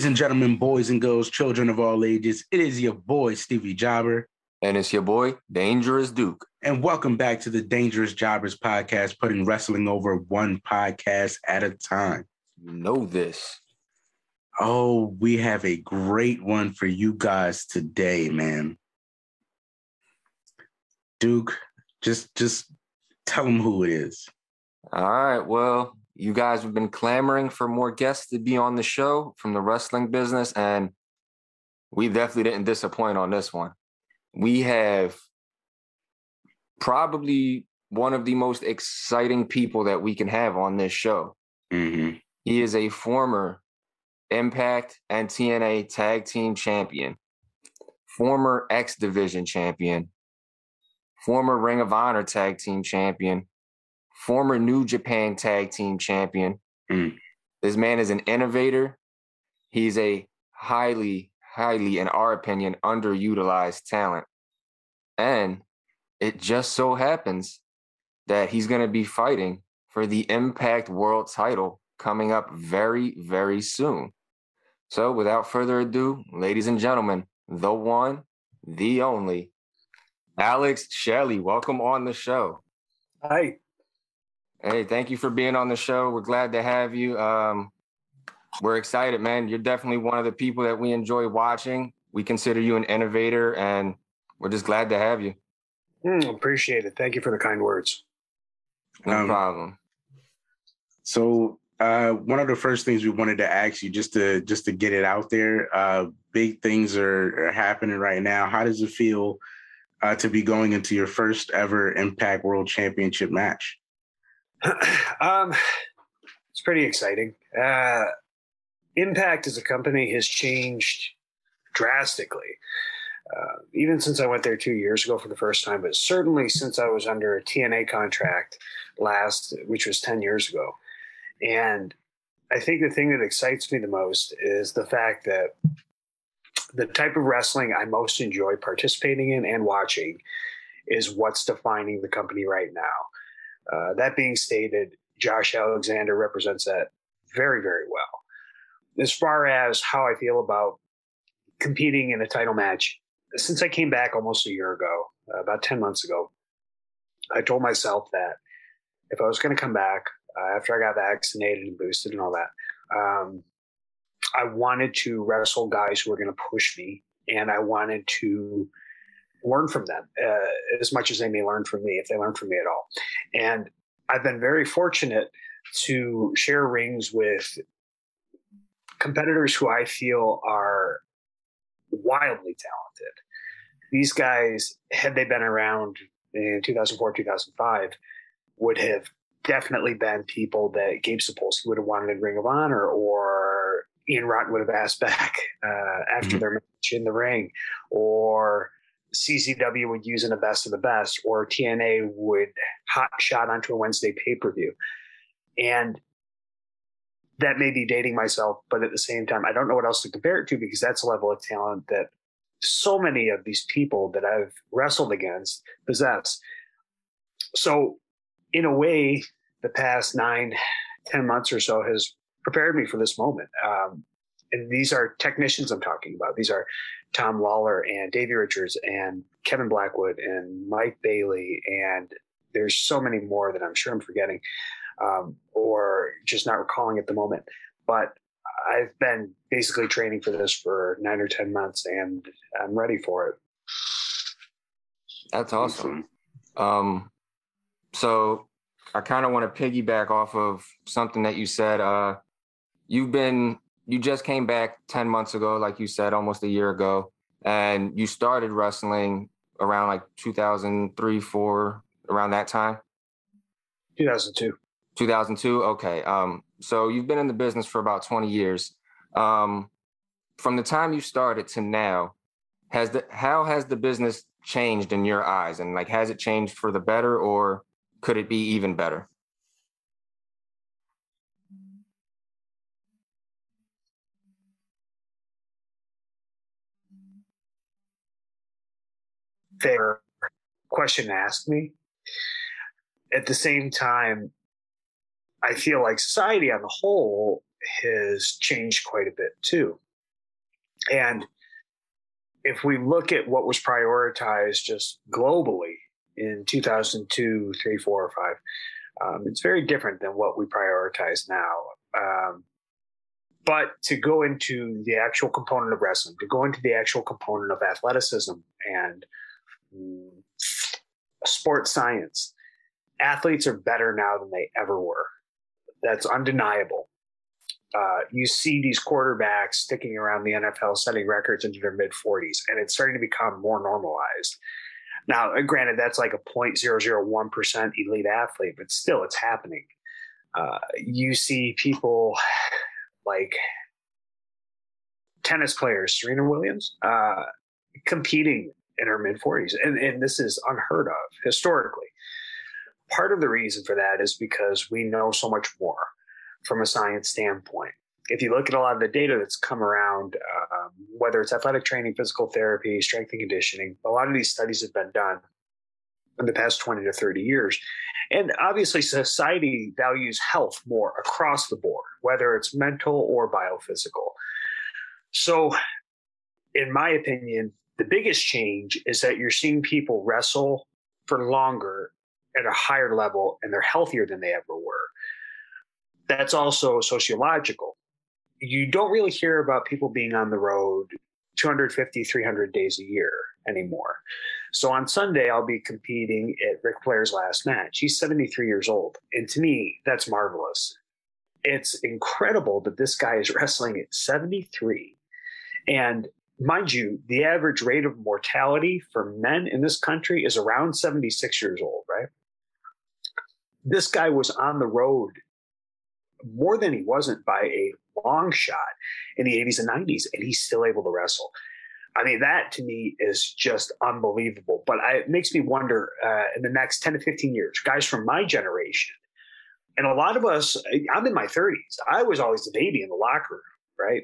Ladies and gentlemen, boys and girls, children of all ages, it is your boy, Stevie Jobber. And it's your boy, Dangerous Duke. And welcome back to the Dangerous Jobbers podcast, putting wrestling over one podcast at a time. You know this. Oh, we have a great one for you guys today, man. Duke, just just tell them who it is. All right. Well, you guys have been clamoring for more guests to be on the show from the wrestling business, and we definitely didn't disappoint on this one. We have probably one of the most exciting people that we can have on this show. Mm-hmm. He is a former Impact and TNA Tag Team Champion, former X Division Champion, former Ring of Honor Tag Team Champion, former New Japan Tag Team Champion. Mm. This man is an innovator. He's a highly, highly, in our opinion, underutilized talent. And it just so happens that he's going to be fighting for the Impact World title coming up very, very soon. So, without further ado, ladies and gentlemen, the one, the only, Alex Shelley. Welcome on the show. Hi. Hey, thank you for being on the show. We're glad to have you. Um, we're excited, man. You're definitely one of the people that we enjoy watching. We consider you an innovator, and we're just glad to have you. Mm, appreciate it. Thank you for the kind words. No Um, problem. So uh, one of the first things we wanted to ask you, just to just to get it out there, uh, big things are, are happening right now. How does it feel uh, to be going into your first ever Impact World Championship match? um, it's pretty exciting. Uh, Impact as a company has changed drastically. Uh, even since I went there two years ago for the first time, but certainly since I was under a TNA contract last, which was 10 years ago. And I think the thing that excites me the most is the fact that the type of wrestling I most enjoy participating in and watching is what's defining the company right now. Uh, that being stated, Josh Alexander represents that very, very well. As far as how I feel about competing in a title match, since I came back almost a year ago, uh, about 10 months ago, I told myself that if I was going to come back uh, after I got vaccinated and boosted and all that, um, I wanted to wrestle guys who were going to push me and I wanted to learn from them uh, as much as they may learn from me, if they learn from me at all. And I've been very fortunate to share rings with competitors who I feel are wildly talented. These guys, had they been around in 2004, 2005, would have definitely been people that Gabe Sapolsky would have wanted in Ring of Honor or Ian Rotten would have asked back uh, after Mhm. their match in the ring, or CZW would use in a best of the best, or TNA would hot shot onto a Wednesday pay per view. And that may be dating myself, but at the same time, I don't know what else to compare it to because that's a level of talent that so many of these people that I've wrestled against possess. So, in a way, the past nine, ten months or so has prepared me for this moment. Um, and these are technicians I'm talking about. These are Tom Lawlor and Davey Richards and Kevin Blackwood and Mike Bailey. And there's so many more that I'm sure I'm forgetting um, or just not recalling at the moment. But I've been basically training for this for nine or 10 months and I'm ready for it. That's awesome. Um, so I kind of want to piggyback off of something that you said. Uh, you've been, you just came back 10 months ago, like you said, almost a year ago, and you started wrestling around like 2003, four, around that time. 2002. 2002. Okay. Um, so you've been in the business for about 20 years. Um, from the time you started to now, has the how has the business changed in your eyes? And like, has it changed for the better, or could it be even better? Fair question to ask me. At the same time, I feel like society on the whole has changed quite a bit too. And if we look at what was prioritized just globally in 2002, 3, 4, or 5, um, it's very different than what we prioritize now. Um, but to go into the actual component of wrestling, to go into the actual component of athleticism and sports science, athletes are better now than they ever were. That's undeniable. Uh, you see these quarterbacks sticking around the NFL setting records into their mid 40s, and it's starting to become more normalized. Now, uh, granted, that's like a 0.001% elite athlete, but still, it's happening. Uh, you see people like tennis players, Serena Williams, uh, competing in her mid 40s. And, and this is unheard of historically. Part of the reason for that is because we know so much more from a science standpoint. If you look at a lot of the data that's come around, um, whether it's athletic training, physical therapy, strength and conditioning, a lot of these studies have been done in the past 20 to 30 years. And obviously, society values health more across the board, whether it's mental or biophysical. So, in my opinion, the biggest change is that you're seeing people wrestle for longer at a higher level and they're healthier than they ever were. That's also sociological. You don't really hear about people being on the road 250, 300 days a year anymore. So on Sunday, I'll be competing at Ric Flair's last match. He's 73 years old. And to me, that's marvelous. It's incredible that this guy is wrestling at 73. And mind you, the average rate of mortality for men in this country is around 76 years old, right? This guy was on the road more than he wasn't by a long shot in the 80s and 90s, and he's still able to wrestle. I mean, that to me is just unbelievable. But I, it makes me wonder uh, in the next 10 to 15 years, guys from my generation, and a lot of us, I'm in my 30s. I was always the baby in the locker room, right?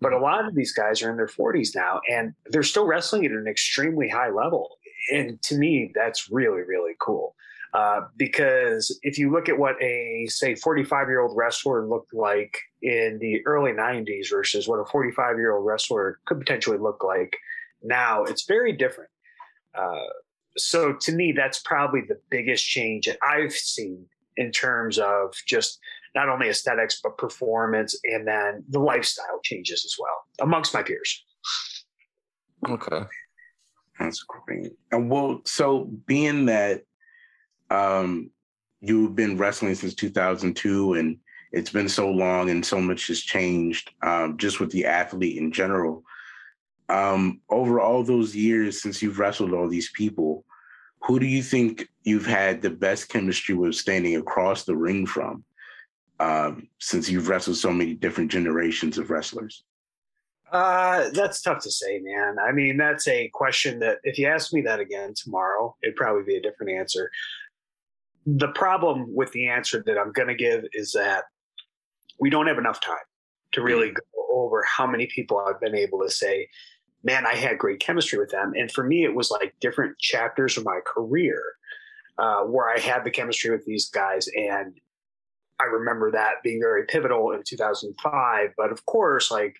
But a lot of these guys are in their 40s now, and they're still wrestling at an extremely high level. And to me, that's really, really cool. Uh, because if you look at what a say 45 year old wrestler looked like in the early 90s versus what a 45 year old wrestler could potentially look like now, it's very different. Uh, so to me, that's probably the biggest change that I've seen in terms of just not only aesthetics but performance, and then the lifestyle changes as well amongst my peers. Okay, that's great. And well, so being that um, you've been wrestling since 2002 and it's been so long and so much has changed um, just with the athlete in general. Um, over all those years since you've wrestled all these people, who do you think you've had the best chemistry with standing across the ring from um, since you've wrestled so many different generations of wrestlers? Uh, that's tough to say, man. I mean, that's a question that if you ask me that again tomorrow, it'd probably be a different answer the problem with the answer that I'm going to give is that we don't have enough time to really mm. go over how many people I've been able to say, man, I had great chemistry with them. And for me, it was like different chapters of my career uh, where I had the chemistry with these guys. And I remember that being very pivotal in 2005. But of course, like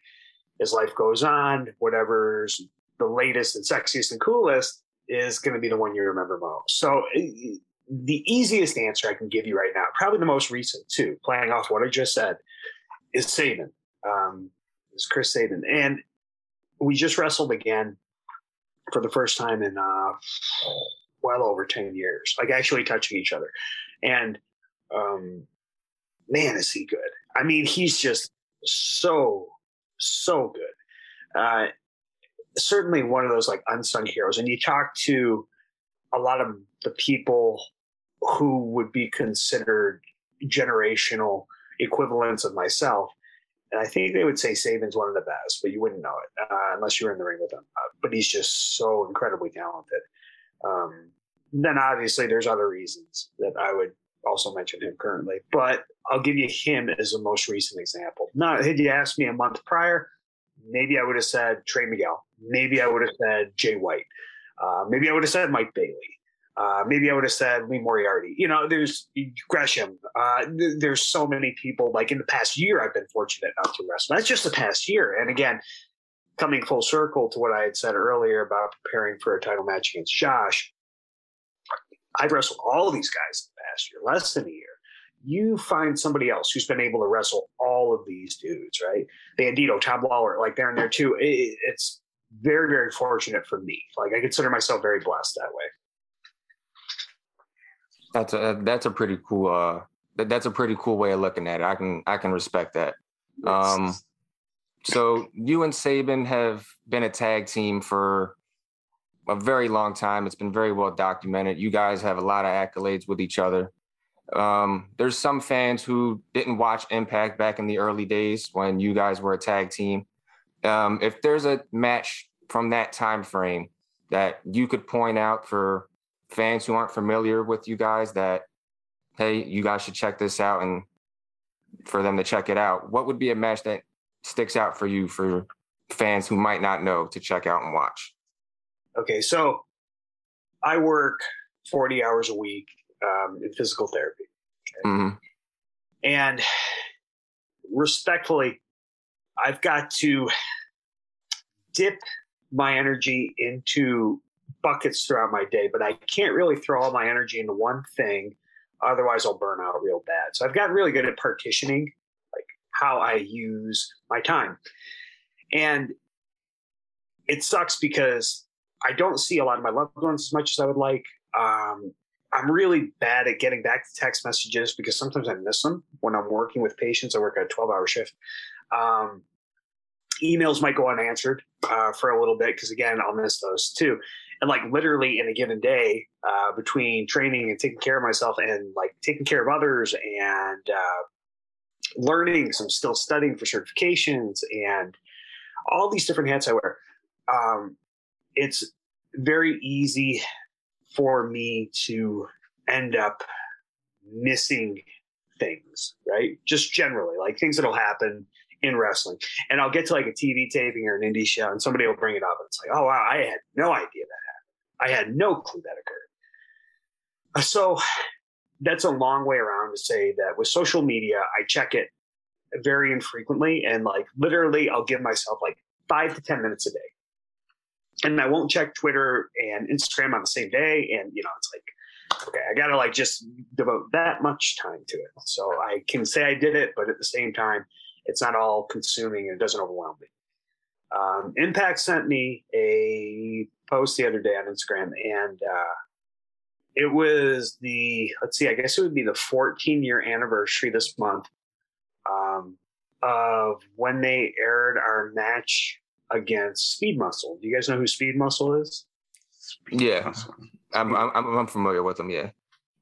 as life goes on, whatever's the latest and sexiest and coolest is going to be the one you remember most. So the easiest answer I can give you right now, probably the most recent too, playing off what I just said, is Sabin. Um, is Chris Sabin, and we just wrestled again for the first time in uh, well over ten years, like actually touching each other, and um, man, is he good! I mean, he's just so so good. Uh, certainly one of those like unsung heroes, and you talk to a lot of the people who would be considered generational equivalents of myself. And I think they would say Sabin's one of the best, but you wouldn't know it uh, unless you were in the ring with him. Uh, but he's just so incredibly talented. Um, then obviously there's other reasons that I would also mention him currently, but I'll give you him as the most recent example. Now, had you asked me a month prior, maybe I would have said Trey Miguel. Maybe I would have said Jay White. Uh, maybe I would have said Mike Bailey. Uh, maybe I would have said Lee Moriarty. You know, there's Gresham. Uh, th- there's so many people. Like in the past year, I've been fortunate enough to wrestle. That's just the past year. And again, coming full circle to what I had said earlier about preparing for a title match against Josh, I've wrestled all these guys past year, less than a year. You find somebody else who's been able to wrestle all of these dudes, right? Bandito, Tom Lawlor, like they're in there too. It, it's very, very fortunate for me. Like I consider myself very blessed that way. That's a that's a pretty cool uh that's a pretty cool way of looking at it. I can I can respect that. Um so you and Sabin have been a tag team for a very long time. It's been very well documented. You guys have a lot of accolades with each other. Um, there's some fans who didn't watch Impact back in the early days when you guys were a tag team. Um, if there's a match from that time frame that you could point out for fans who aren't familiar with you guys that hey you guys should check this out and for them to check it out what would be a match that sticks out for you for fans who might not know to check out and watch okay so i work 40 hours a week um, in physical therapy okay? mm-hmm. and respectfully i've got to dip my energy into buckets throughout my day, but I can't really throw all my energy into one thing. Otherwise, I'll burn out real bad. So I've gotten really good at partitioning, like how I use my time. And it sucks because I don't see a lot of my loved ones as much as I would like. Um, I'm really bad at getting back to text messages because sometimes I miss them when I'm working with patients. I work a 12 hour shift. Um, emails might go unanswered uh, for a little bit because, again, I'll miss those too and like literally in a given day uh, between training and taking care of myself and like taking care of others and uh, learning so i'm still studying for certifications and all these different hats i wear um, it's very easy for me to end up missing things right just generally like things that'll happen in wrestling. And I'll get to like a TV taping or an indie show and somebody will bring it up. And it's like, oh, wow, I had no idea that happened. I had no clue that occurred. Uh, so that's a long way around to say that with social media, I check it very infrequently. And like literally, I'll give myself like five to 10 minutes a day. And I won't check Twitter and Instagram on the same day. And, you know, it's like, okay, I got to like just devote that much time to it. So I can say I did it, but at the same time, it's not all consuming and it doesn't overwhelm me. Um, Impact sent me a post the other day on Instagram, and uh, it was the let's see, I guess it would be the 14 year anniversary this month um, of when they aired our match against Speed Muscle. Do you guys know who Speed Muscle is? Speed yeah, Muscle. I'm, I'm I'm familiar with them. Yeah.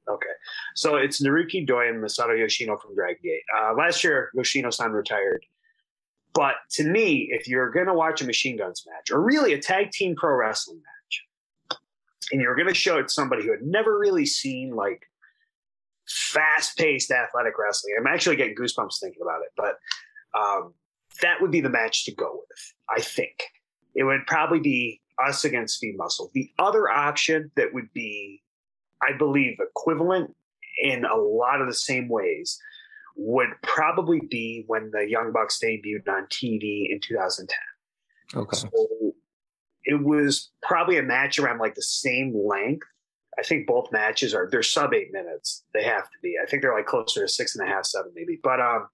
Okay, so it's Naruki Doi and Masato Yoshino from Dragon Gate. Uh, last year, Yoshino-san retired. But to me, if you're going to watch a machine guns match or really a tag team pro wrestling match, and you're going to show it to somebody who had never really seen like fast paced athletic wrestling, I'm actually getting goosebumps thinking about it. But um, that would be the match to go with, I think. It would probably be us against Speed Muscle. The other option that would be, I believe, equivalent in a lot of the same ways would probably be when the Young Bucks debuted on TV in 2010. Okay. So it was probably a match around like the same length. I think both matches are they're sub eight minutes. They have to be. I think they're like closer to six and a half, seven maybe. But um,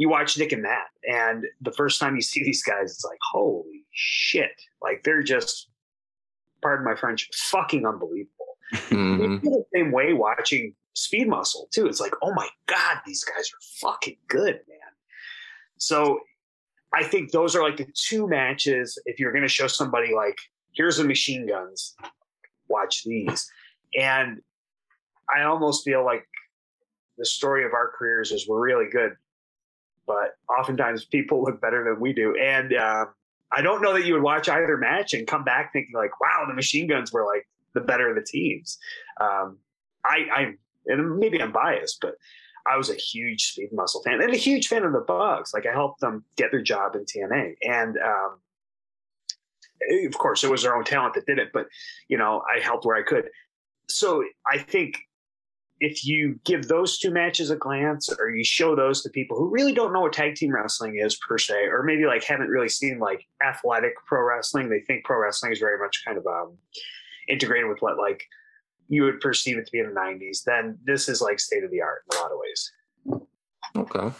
you watch Nick and Matt, and the first time you see these guys, it's like holy shit! Like they're just, pardon my French, fucking unbelievable. Mm-hmm. the same way watching speed muscle too. It's like, oh my God, these guys are fucking good, man. So I think those are like the two matches. If you're going to show somebody like, here's the machine guns, watch these. And I almost feel like the story of our careers is we're really good, but oftentimes people look better than we do. And uh, I don't know that you would watch either match and come back thinking like, wow, the machine guns were like the better of the teams. Um, I, I'm and maybe I'm biased, but I was a huge Speed Muscle fan and a huge fan of the Bucks. Like I helped them get their job in TNA, and um, of course, it was their own talent that did it. But you know, I helped where I could. so I think if you give those two matches a glance or you show those to people who really don't know what tag team wrestling is per se or maybe like haven't really seen like athletic pro wrestling they think pro wrestling is very much kind of um, integrated with what like you would perceive it to be in the 90s then this is like state of the art in a lot of ways Okay.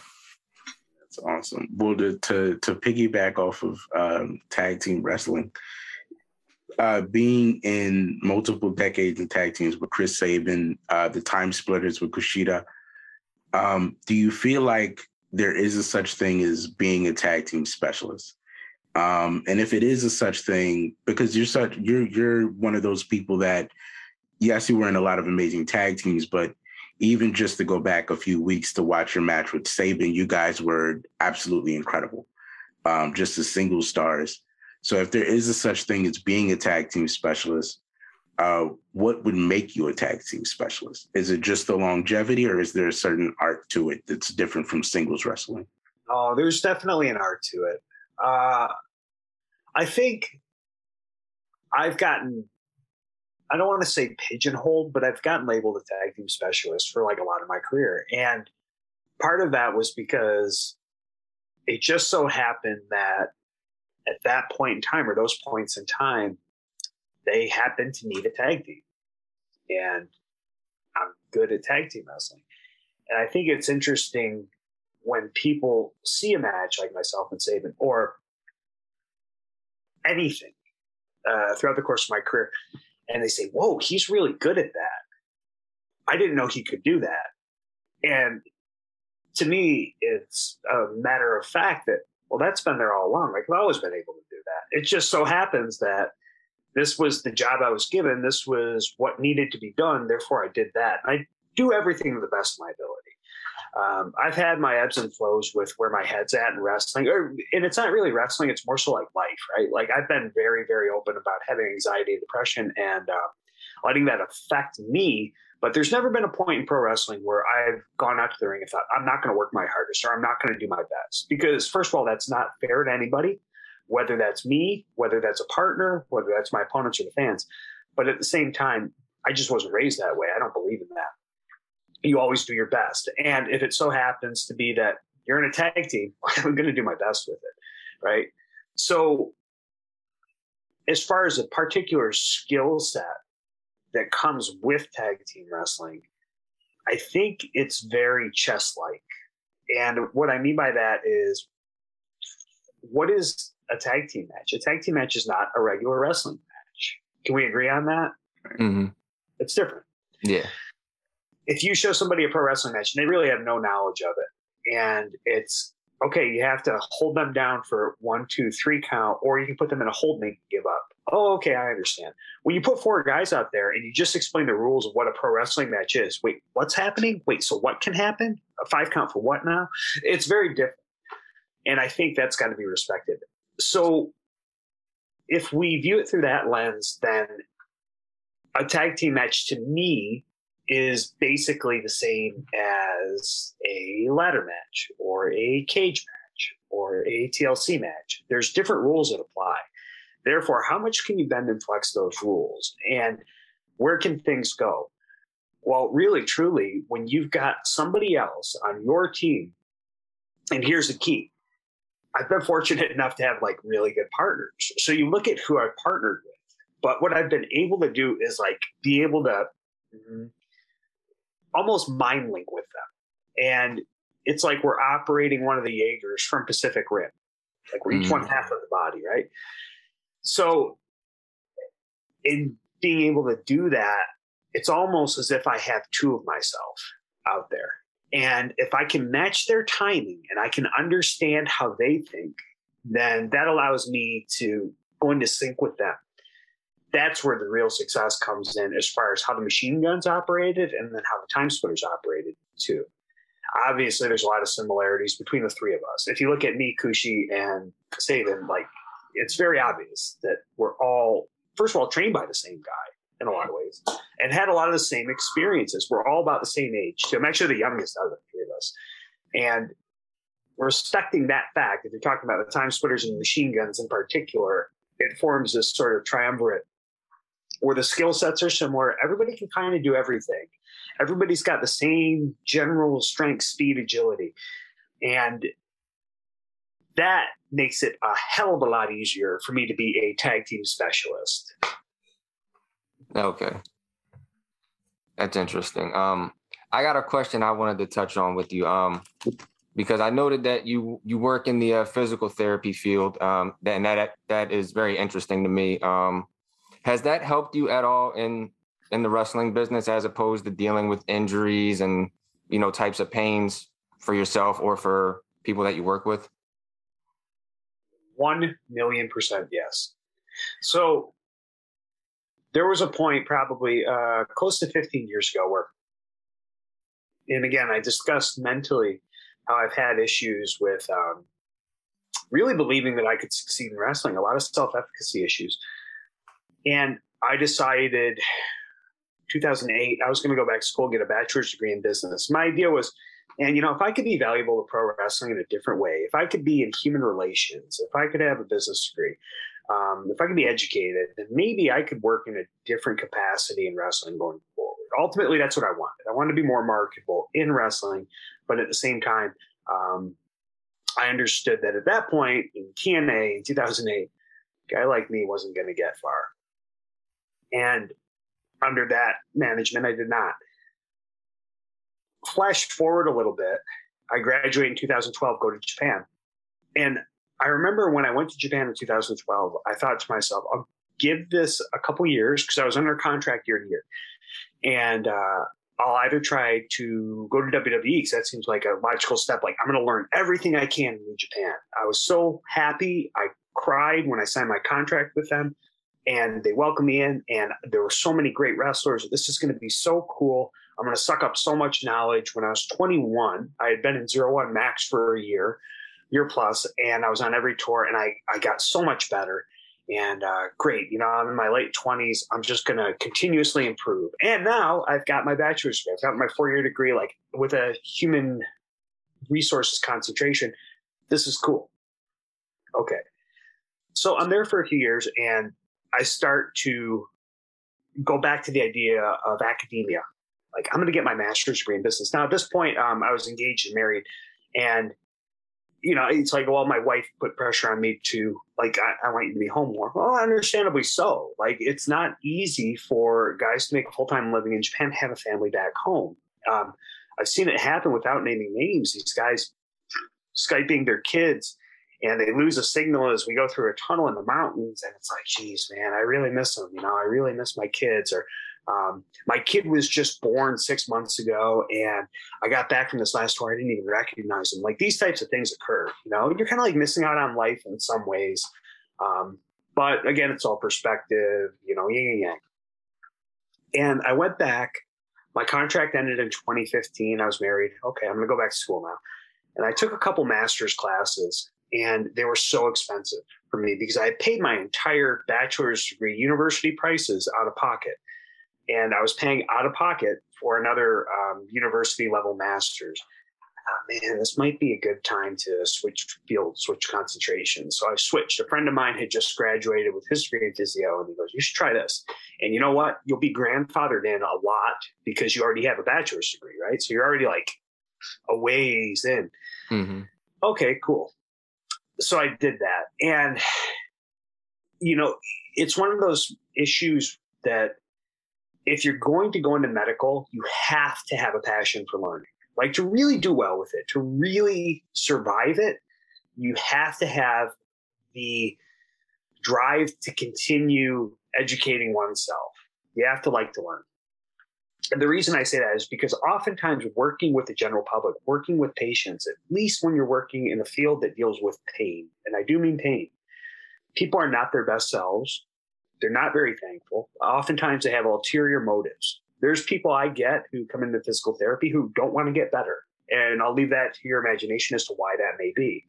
That's awesome. Well, to to, to piggyback off of um, tag team wrestling, uh, being in multiple decades in tag teams with Chris Sabin, uh, the Time Splitters with Kushida, um, do you feel like there is a such thing as being a tag team specialist? Um, and if it is a such thing, because you're such you're you're one of those people that yes, you were in a lot of amazing tag teams, but even just to go back a few weeks to watch your match with Sabin, you guys were absolutely incredible. Um, just as single stars. So if there is a such thing as being a tag team specialist, uh, what would make you a tag team specialist? Is it just the longevity or is there a certain art to it that's different from singles wrestling? Oh, there's definitely an art to it. Uh, I think I've gotten I don't want to say pigeonholed, but I've gotten labeled a tag team specialist for like a lot of my career. And part of that was because it just so happened that at that point in time or those points in time, they happened to need a tag team. And I'm good at tag team wrestling. And I think it's interesting when people see a match like myself and Sabin or anything uh, throughout the course of my career and they say, Whoa, he's really good at that. I didn't know he could do that. And to me, it's a matter of fact that, well, that's been there all along. Like, I've always been able to do that. It just so happens that this was the job I was given. This was what needed to be done. Therefore, I did that. I do everything to the best of my ability. Um, I've had my ebbs and flows with where my head's at in wrestling, or, and it's not really wrestling; it's more so like life, right? Like I've been very, very open about having anxiety and depression, and uh, letting that affect me. But there's never been a point in pro wrestling where I've gone out to the ring and thought, I'm not going to work my hardest or I'm not going to do my best. Because, first of all, that's not fair to anybody, whether that's me, whether that's a partner, whether that's my opponents or the fans. But at the same time, I just wasn't raised that way. I don't believe in that you always do your best. And if it so happens to be that you're in a tag team, I'm going to do my best with it. Right. So, as far as a particular skill set that comes with tag team wrestling, I think it's very chess like. And what I mean by that is what is a tag team match? A tag team match is not a regular wrestling match. Can we agree on that? Mm-hmm. It's different. Yeah if you show somebody a pro wrestling match and they really have no knowledge of it, and it's okay, you have to hold them down for one, two, three count, or you can put them in a hold and give up. Oh, okay, I understand. When you put four guys out there and you just explain the rules of what a pro wrestling match is, wait, what's happening? Wait, so what can happen? A five count for what now? It's very different. And I think that's got to be respected. So if we view it through that lens, then a tag team match to me is basically the same as a ladder match or a cage match or a TLC match. There's different rules that apply. Therefore, how much can you bend and flex those rules? And where can things go? Well, really, truly, when you've got somebody else on your team, and here's the key I've been fortunate enough to have like really good partners. So you look at who I've partnered with. But what I've been able to do is like be able to mm-hmm, almost mind link with them. And it's like we're operating one of the Jaegers from Pacific Rim. Like we're each mm. one half of the body, right? So in being able to do that, it's almost as if I have two of myself out there. And if I can match their timing and I can understand how they think, then that allows me to go into sync with them that's where the real success comes in as far as how the machine guns operated and then how the time splitters operated too. Obviously, there's a lot of similarities between the three of us. If you look at me, Kushi, and Sabin, like it's very obvious that we're all, first of all, trained by the same guy in a lot of ways and had a lot of the same experiences. We're all about the same age. So I'm actually the youngest out of the three of us. And respecting that fact, if you're talking about the time splitters and machine guns in particular, it forms this sort of triumvirate or the skill sets are similar. Everybody can kind of do everything. Everybody's got the same general strength, speed, agility. And that makes it a hell of a lot easier for me to be a tag team specialist. Okay. That's interesting. Um, I got a question I wanted to touch on with you. Um, because I noted that you you work in the uh, physical therapy field. Um, and that that is very interesting to me. Um, has that helped you at all in in the wrestling business, as opposed to dealing with injuries and you know types of pains for yourself or for people that you work with? One million percent yes. So there was a point probably uh, close to 15 years ago where, and again, I discussed mentally how I've had issues with um, really believing that I could succeed in wrestling, a lot of self efficacy issues. And I decided 2008, I was going to go back to school, get a bachelor's degree in business. My idea was, and you know, if I could be valuable to pro wrestling in a different way, if I could be in human relations, if I could have a business degree, um, if I could be educated, then maybe I could work in a different capacity in wrestling going forward. Ultimately, that's what I wanted. I wanted to be more marketable in wrestling, but at the same time, um, I understood that at that point in TNA in 2008, a guy like me wasn't going to get far. And under that management, I did not. Flash forward a little bit. I graduate in 2012, go to Japan. And I remember when I went to Japan in 2012, I thought to myself, I'll give this a couple years because I was under contract year to year. And uh, I'll either try to go to WWE because that seems like a logical step. Like, I'm going to learn everything I can in Japan. I was so happy. I cried when I signed my contract with them and they welcomed me in. And there were so many great wrestlers. This is going to be so cool. I'm going to suck up so much knowledge. When I was 21, I had been in Zero One Max for a year year plus, and I was on every tour, and I I got so much better. And uh, great, you know, I'm in my late 20s. I'm just going to continuously improve. And now I've got my bachelor's degree. I've got my four year degree, like with a human resources concentration. This is cool. Okay. So I'm there for a few years, and I start to go back to the idea of academia. Like, I'm going to get my master's degree in business. Now, at this point, um, I was engaged and married, and you know, it's like, well, my wife put pressure on me to like, I, I, want you to be home more. Well, understandably so. Like, it's not easy for guys to make a full time living in Japan, have a family back home. Um, I've seen it happen without naming names. These guys skyping their kids, and they lose a signal as we go through a tunnel in the mountains, and it's like, geez, man, I really miss them. You know, I really miss my kids, or um, my kid was just born six months ago, and I got back from this last tour. I didn't even recognize him. Like these types of things occur. You know, you're kind of like missing out on life in some ways. Um, but again, it's all perspective. You know, yin and yang. And I went back. My contract ended in 2015. I was married. Okay, I'm going to go back to school now. And I took a couple master's classes, and they were so expensive for me because I had paid my entire bachelor's degree university prices out of pocket and I was paying out of pocket for another um, university level master's. Uh, man, this might be a good time to switch field, switch concentration. So I switched. A friend of mine had just graduated with his degree in physio, and he goes, "You should try this." And you know what? You'll be grandfathered in a lot because you already have a bachelor's degree, right? So you're already like a ways in. Mm-hmm. Okay, cool. So I did that, and you know, it's one of those issues that if you're going to go into medical, you have to have a passion for learning. Like to really do well with it, to really survive it, you have to have the drive to continue educating oneself. You have to like to learn. And the reason I say that is because oftentimes working with the general public, working with patients, at least when you're working in a field that deals with pain, and I do mean pain, people are not their best selves. They're not very thankful. Oftentimes they have ulterior motives. There's people I get who come into physical therapy who don't want to get better. And I'll leave that to your imagination as to why that may be.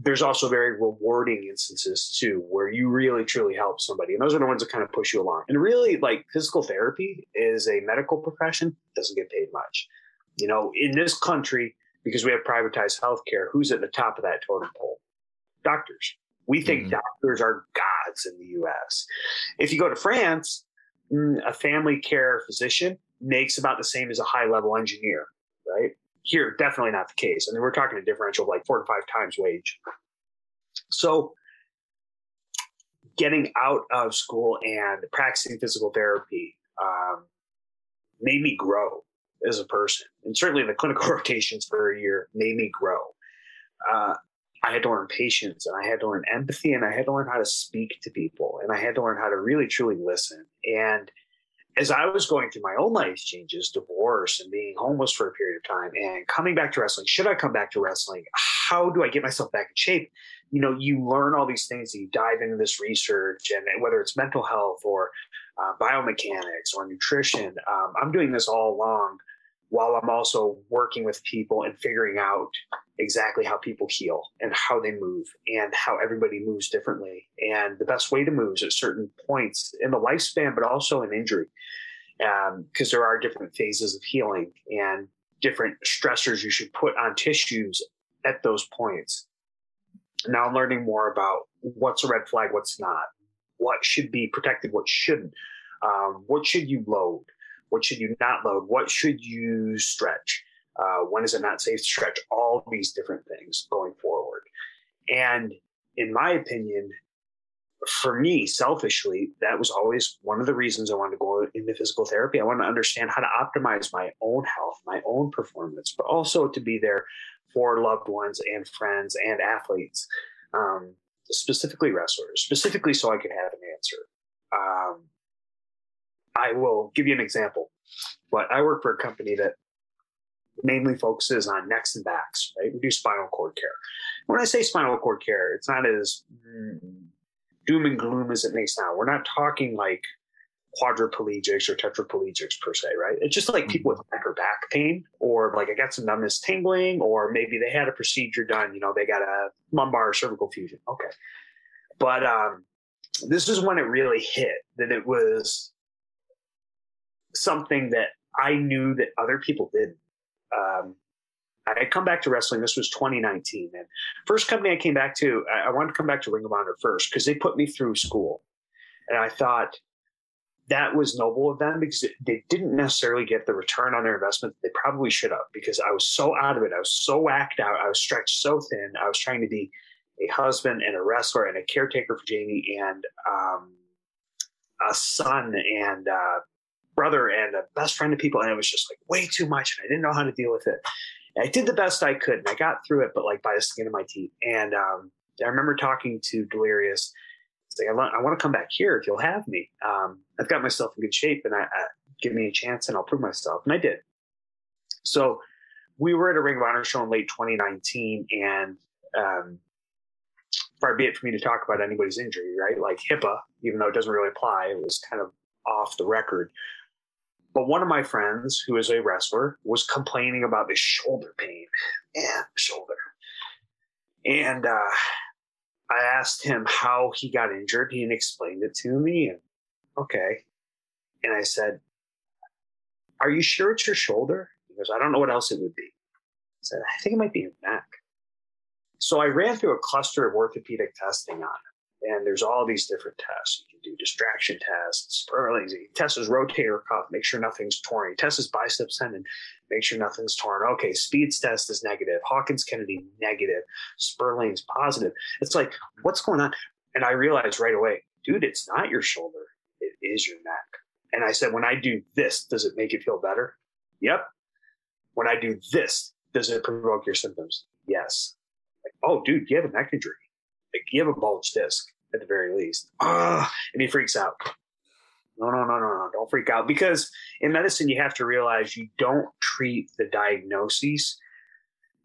There's also very rewarding instances too, where you really truly help somebody. And those are the ones that kind of push you along. And really, like physical therapy is a medical profession, doesn't get paid much. You know, in this country, because we have privatized healthcare, who's at the top of that totem pole? Doctors We think mm-hmm. doctors are gods in the US. If you go to France, mm, a family care physician makes about the same as a high level engineer, right? Here, definitely not the case. I mean, we're talking a differential of like four to five times wage. So, getting out of school and practicing physical therapy um, made me grow as a person. And certainly the clinical rotations for a year made me grow. Uh, I had to learn patience and I had to learn empathy and I had to learn how to speak to people and I had to learn how to really truly listen. And as I was going through my own life changes, divorce and being homeless for a period of time and coming back to wrestling, should I come back to wrestling? How do I get myself back in shape? You know, you learn all these things, you dive into this research, and whether it's mental health or uh, biomechanics or nutrition, um, I'm doing this all along while I'm also working with people and figuring out exactly how people heal and how they move and how everybody moves differently and the best way to move is at certain points in the lifespan, but also in injury. Because um, there are different phases of healing and different stressors you should put on tissues at those points. Now I'm learning more about what's a red flag, what's not, what should be protected, what shouldn't, um, what should you load, what should you not load? What should you stretch? Uh, when is it not safe to stretch? All these different things going forward. And in my opinion, for me, selfishly, that was always one of the reasons I wanted to go into physical therapy. I want to understand how to optimize my own health, my own performance, but also to be there for loved ones and friends and athletes, um, specifically wrestlers, specifically so I could have an answer. Um, I will give you an example. But I work for a company that mainly focuses on necks and backs, right? We do spinal cord care. When I say spinal cord care, it's not as doom and gloom as it may sound. We're not talking like quadriplegics or tetraplegics per se, right? It's just like people with neck or back pain, or like I got some numbness tingling, or maybe they had a procedure done, you know, they got a lumbar cervical fusion. Okay. But um, this is when it really hit that it was something that I knew that other people did. Um, I had come back to wrestling. This was 2019, and first company I came back to, I, I wanted to come back to Ring of Honor first because they put me through school, and I thought that was noble of them because they didn't necessarily get the return on their investment they probably should have because I was so out of it. I was so whacked out. I was stretched so thin. I was trying to be a husband and a wrestler and a caretaker for Jamie and um, a son and uh, brother and a best friend of people, and it was just like way too much, and I didn't know how to deal with it. And I did the best I could, and I got through it, but like by the skin of my teeth. And um, I remember talking to Delirious. Like, I, want, I want to come back here if you'll have me. Um, I've got myself in good shape, and I, I, give me a chance, and I'll prove myself. And I did. So we were at a Ring of Honor show in late 2019, and um, far be it for me to talk about anybody's injury, right? Like HIPAA, even though it doesn't really apply, it was kind of off the record. But one of my friends, who is a wrestler, was complaining about his shoulder pain. and shoulder. And uh, I asked him how he got injured. He explained it to me. And okay. And I said, Are you sure it's your shoulder? He goes, I don't know what else it would be. I said, I think it might be your neck. So I ran through a cluster of orthopedic testing on it. And there's all these different tests. You can do distraction tests, Spurling's. You test his rotator cuff, make sure nothing's torn. You test his biceps tendon, make sure nothing's torn. Okay, Speed's test is negative. Hawkins Kennedy negative. Spurling's positive. It's like, what's going on? And I realized right away, dude, it's not your shoulder. It is your neck. And I said, when I do this, does it make it feel better? Yep. When I do this, does it provoke your symptoms? Yes. Like, oh, dude, you have a neck injury have a bulge disc at the very least. And he freaks out. No, no, no, no, no. Don't freak out because in medicine, you have to realize you don't treat the diagnoses.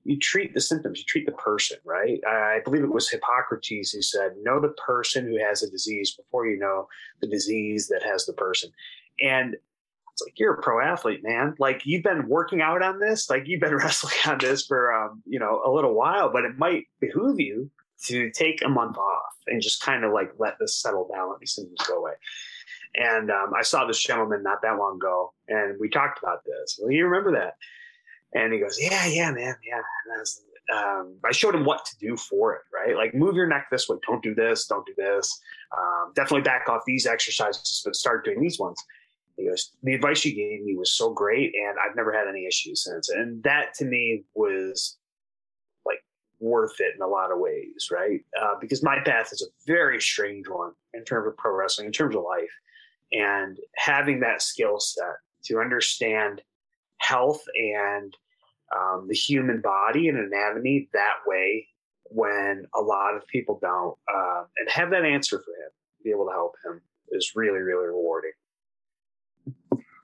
You treat the symptoms, you treat the person, right? I believe it was Hippocrates who said, Know the person who has a disease before you know the disease that has the person. And it's like you're a pro athlete, man. Like you've been working out on this, like you've been wrestling on this for um, you know a little while, but it might behoove you to take a month off and just kind of like let this settle down, let these symptoms go away. And um, I saw this gentleman not that long ago, and we talked about this. Well, you remember that? And he goes, "Yeah, yeah, man, yeah." I, was, um, I, showed him what to do for it, right? Like move your neck this way. Don't do this. Don't do this. Um, definitely back off these exercises, but start doing these ones. He goes, the advice you gave me was so great, and I've never had any issues since. And that to me was worth it in a lot of ways, right? Uh, because my path is a very strange one in terms of pro wrestling, in terms of life, and having that skill set to understand health and um, the human body and anatomy that way when a lot of people don't, uh, and have that answer for him, be able to help him is really, really rewarding.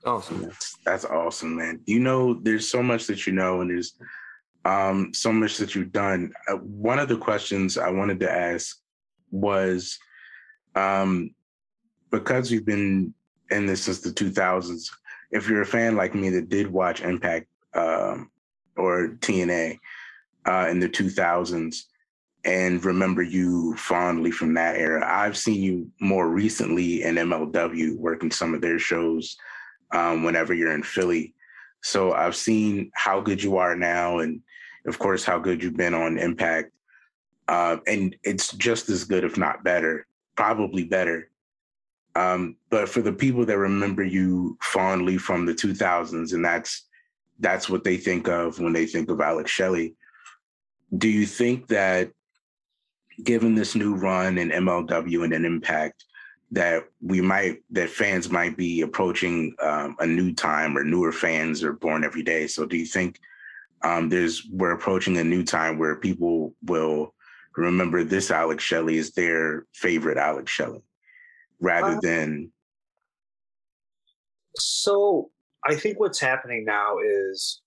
Awesome. That's, that's awesome, man. You know, there's so much that you know, and there's um, so much that you've done. Uh, one of the questions I wanted to ask was um, because you've been in this since the 2000s, if you're a fan like me that did watch Impact um, or TNA uh, in the 2000s and remember you fondly from that era, I've seen you more recently in MLW working some of their shows um, whenever you're in Philly. So I've seen how good you are now, and of course, how good you've been on Impact. Uh, and it's just as good, if not better, probably better. Um, but for the people that remember you fondly from the 2000s, and that's that's what they think of when they think of Alex Shelley. Do you think that, given this new run in MLW and an Impact, that we might that fans might be approaching um, a new time or newer fans are born every day. So do you think um, there's we're approaching a new time where people will remember this Alex Shelley is their favorite Alex Shelley rather uh, than so I think what's happening now is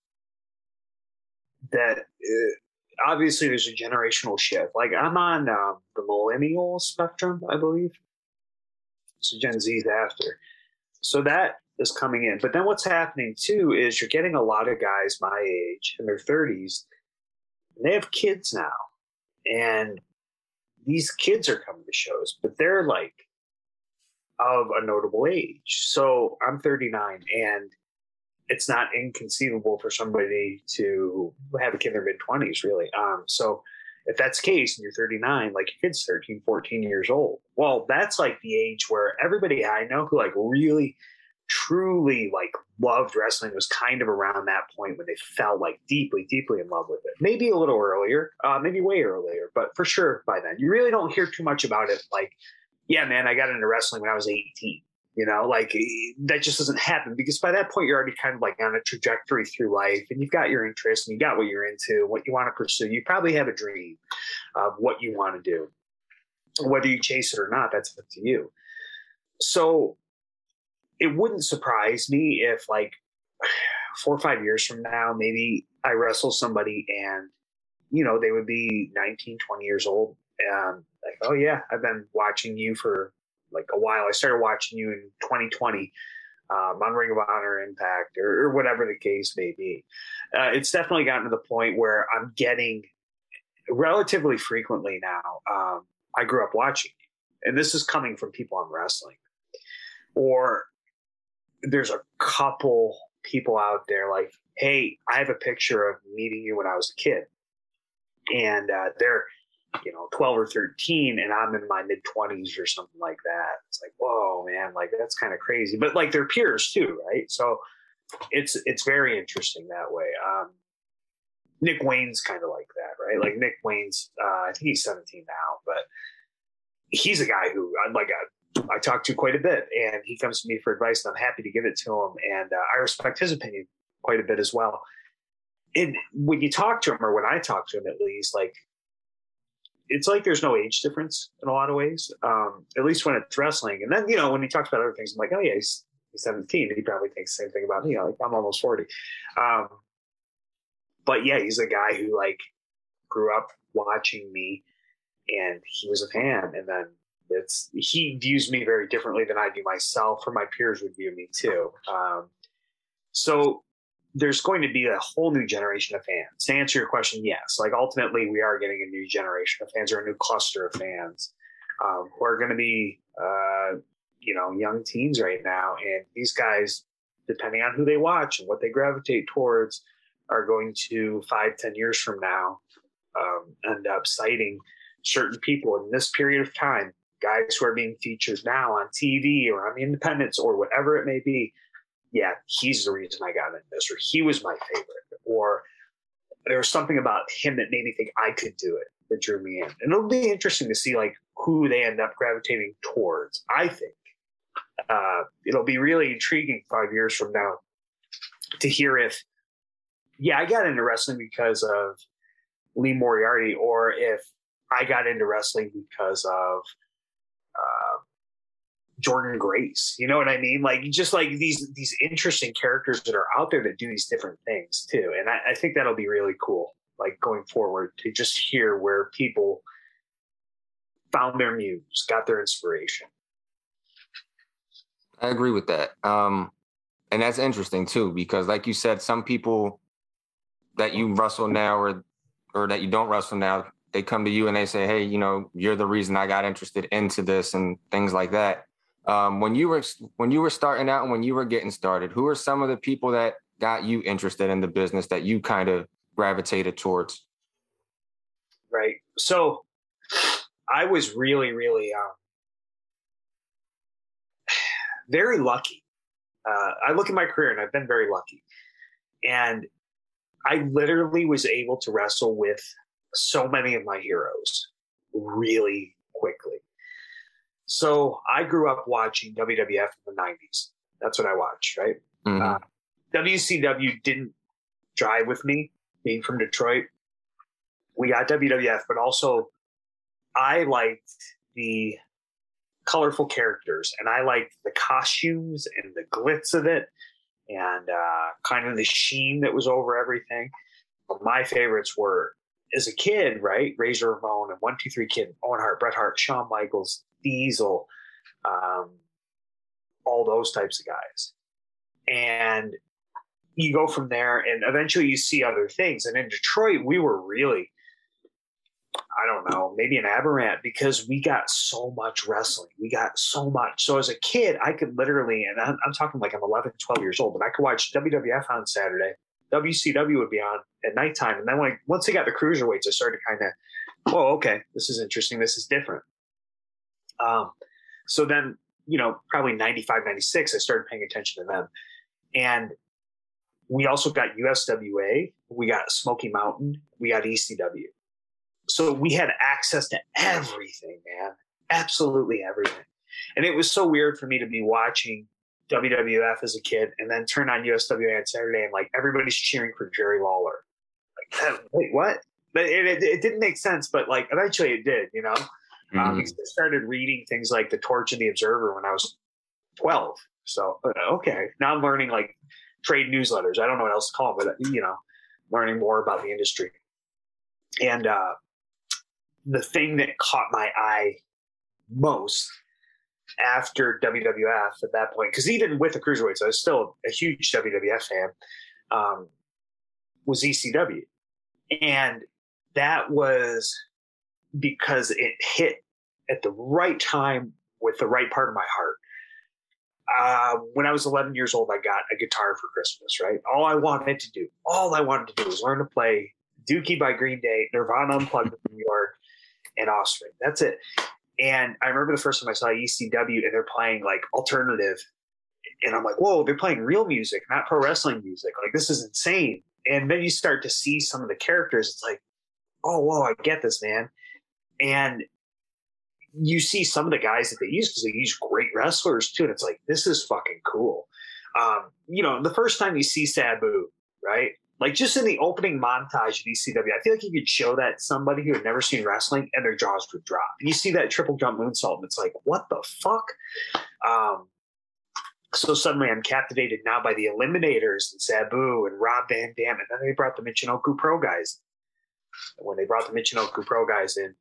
that uh, obviously there's a generational shift. Like I'm on um, the millennial spectrum, I believe. So Gen Z's after. So that is coming in. But then what's happening too is you're getting a lot of guys my age in their 30s, and they have kids now. And these kids are coming to shows, but they're like of a notable age. So I'm 39 and it's not inconceivable for somebody to have a kid in their mid 20s, really. Um, so if that's the case and you're 39 like your kid's 13 14 years old well that's like the age where everybody i know who like really truly like loved wrestling was kind of around that point when they fell like deeply deeply in love with it maybe a little earlier uh, maybe way earlier but for sure by then you really don't hear too much about it like yeah man i got into wrestling when i was 18 you know, like eh, that just doesn't happen because by that point you're already kind of like on a trajectory through life and you've got your interests and you got what you're into, what you want to pursue. You probably have a dream of what you want to do. Whether you chase it or not, that's up to you. So it wouldn't surprise me if like four or five years from now, maybe I wrestle somebody and, you know, they would be 19, 20 years old. And like, oh yeah, I've been watching you for like a while. I started watching you in 2020 um, on Ring of Honor Impact or, or whatever the case may be. Uh, it's definitely gotten to the point where I'm getting relatively frequently now. Um, I grew up watching and this is coming from people I'm wrestling, or there's a couple people out there like, hey, I have a picture of meeting you when I was a kid, and uh, they're you know 12 or 13 and i'm in my mid 20s or something like that. It's like whoa man like that's kind of crazy. But like they're peers too right? So it's it's very interesting that way. Um nick wayne's kind of like that right? Like nick wayne's uh i think he's 17 now but he's a guy who i'm like a, i talk to quite a bit and he comes to me for advice and i'm happy to give it to him and uh, i respect his opinion quite a bit as well and when you talk to him or when i talk to him at least like it's like there's no age difference in a lot of ways, um, at least when it's wrestling. And then, you know, when he talks about other things, I'm like, oh, yeah, he's, he's 17. He probably thinks the same thing about me. Like, I'm almost 40. Um, but yeah, he's a guy who like grew up watching me and he was a fan. And then it's, he views me very differently than I do myself, or my peers would view me too. Um, so there's going to be a whole new generation of fans. To answer your question, yes. Like ultimately, we are getting a new generation of fans or a new cluster of fans um, who are going to be, uh, you know, young teens right now. And these guys, depending on who they watch and what they gravitate towards, are going to five, ten years from now um, end up citing certain people in this period of time, guys who are being featured now on TV or on the independents or whatever it may be, yeah, he's the reason I got into this, or he was my favorite, or there was something about him that made me think I could do it that drew me in. And it'll be interesting to see like who they end up gravitating towards. I think uh, it'll be really intriguing five years from now to hear if, yeah, I got into wrestling because of Lee Moriarty, or if I got into wrestling because of uh, Jordynne Grace. You know what I mean? Like just like these these interesting characters that are out there that do these different things too. And I, I think that'll be really cool. Like going forward to just hear where people found their muse, got their inspiration. I agree with that. Um, and that's interesting too, because like you said, some people that you wrestle now or or that you don't wrestle now, they come to you and they say, "Hey, you know, you're the reason I got interested into this and things like that." Um, when you were when you were starting out and when you were getting started, who are some of the people that got you interested in the business that you kind of gravitated towards? Right. So, I was really, really um, very lucky. Uh, I look at my career and I've been very lucky, and I literally was able to wrestle with so many of my heroes really quickly. So I grew up watching WWF in the 90s. That's what I watched, right? Mm-hmm. Uh, WCW didn't drive with me being from Detroit. We got WWF, but also I liked the colorful characters and I liked the costumes and the glitz of it and uh, kind of the sheen that was over everything. But my favorites were as a kid, right? Razor Ramon and One Two Three Kid, Owen Hart, Bret Hart, Shawn Michaels, Diesel, um, all those types of guys. And you go from there, and eventually you see other things. And in Detroit, we were really, I don't know, maybe an aberrant because we got so much wrestling. We got so much. So as a kid, I could literally, and I'm, I'm talking like I'm 11, 12 years old, but I could watch WWF on Saturday. WCW would be on at nighttime. And then when once they got the cruiserweights, I started kind of, oh, okay, this is interesting. This is different. Um, so then, you know, probably 95, 96, I started paying attention to them. And we also got USWA, we got Smoky Mountain, we got ECW. So we had access to everything, man. Absolutely everything. And it was so weird for me to be watching WWF as a kid and then turn on USWA on Saturday and like everybody's cheering for Jerry Lawler. Like, wait, what? But it, it, it, didn't make sense, but like eventually it did, you know? Um, mm-hmm. Um, I started reading things like The Torch and The Observer when I was 12. So, uh, okay. Now I'm learning like trade newsletters. I don't know what else to call them, but, you know, learning more about the industry. And uh, the thing that caught my eye most after WWF at that point, because even with the cruiserweights, I was still a huge WWF fan, um, was ECW. And that was because it hit at the right time with the right part of my heart. Uh, when I was 11 years old, I got a guitar for Christmas, right? All I wanted to do, all I wanted to do was learn to play Dookie by Green Day, Nirvana Unplugged in New York, and Offspring. That's it. And I remember the first time I saw ECW and they're playing like alternative. And I'm like, whoa, they're playing real music, not pro wrestling music. Like, this is insane. And then you start to see some of the characters. It's like, oh, whoa, I get this, man. And you see some of the guys that they use because they use great wrestlers too. And it's like, this is fucking cool. Um, you know, the first time you see Sabu? Like just in the opening montage of ECW, I feel like you could show that somebody who had never seen wrestling and their jaws would drop. You see that triple jump moonsault, and it's like, what the fuck? Um, so suddenly I'm captivated now by the Eliminators and Sabu and Rob Van Dam. And then they brought the Michinoku Pro guys. And when they brought the Michinoku Pro guys in,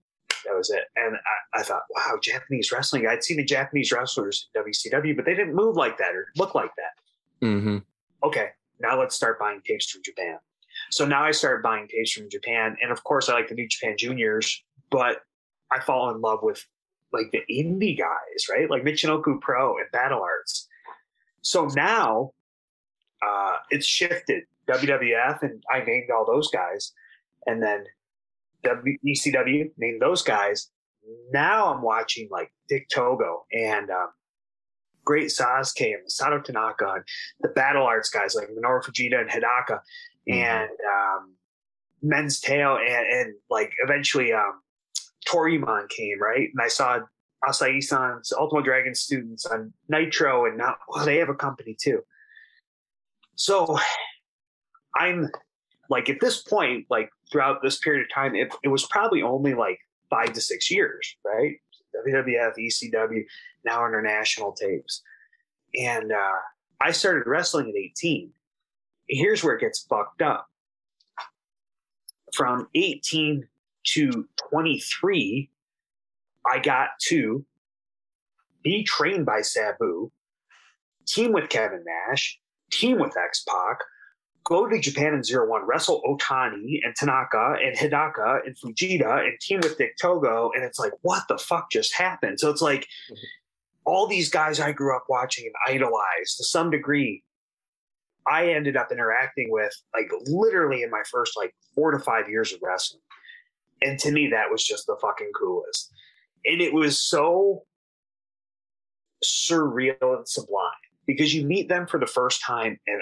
that was it. And I, I, thought, wow, Japanese wrestling. I'd seen the Japanese wrestlers in WCW, but they didn't move like that or look like that. Mm-hmm. Okay, now let's start buying tapes from Japan. So now I started buying tapes from Japan, and of course I like the New Japan Juniors, but I fall in love with like the indie guys, right? Like Michinoku Pro and Battle Arts. So now uh, it's shifted WWF, and I named all those guys, and then w, ECW, name those guys. Now I'm watching like Dick Togo and um, Great Sasuke and Masato Tanaka and the Battle Arts guys like Minoru Fujita and Hidaka mm-hmm. and um, Men's Teioh and, and like eventually um, came, right? And I saw Asai San's Ultimo Dragon students on Nitro and now well, they have a company too. So I'm like at this point, like throughout this period of time, it, it was probably only like five to six years, right? WWF, ECW, now international tapes. And uh, I started wrestling at 18. Here's where it gets fucked up. From 18 to 23, I got to be trained by Sabu, team with Kevin Nash, team with X Pac, go to Japan in zero one, wrestle Otani and Tanaka and Hidaka and Fujita and team with Dick Togo. And it's like, what the fuck just happened? So it's like all these guys I grew up watching and idolized to some degree, I ended up interacting with like literally in my first like four to five years of wrestling. And to me, that was just the fucking coolest. And it was so surreal and sublime because you meet them for the first time and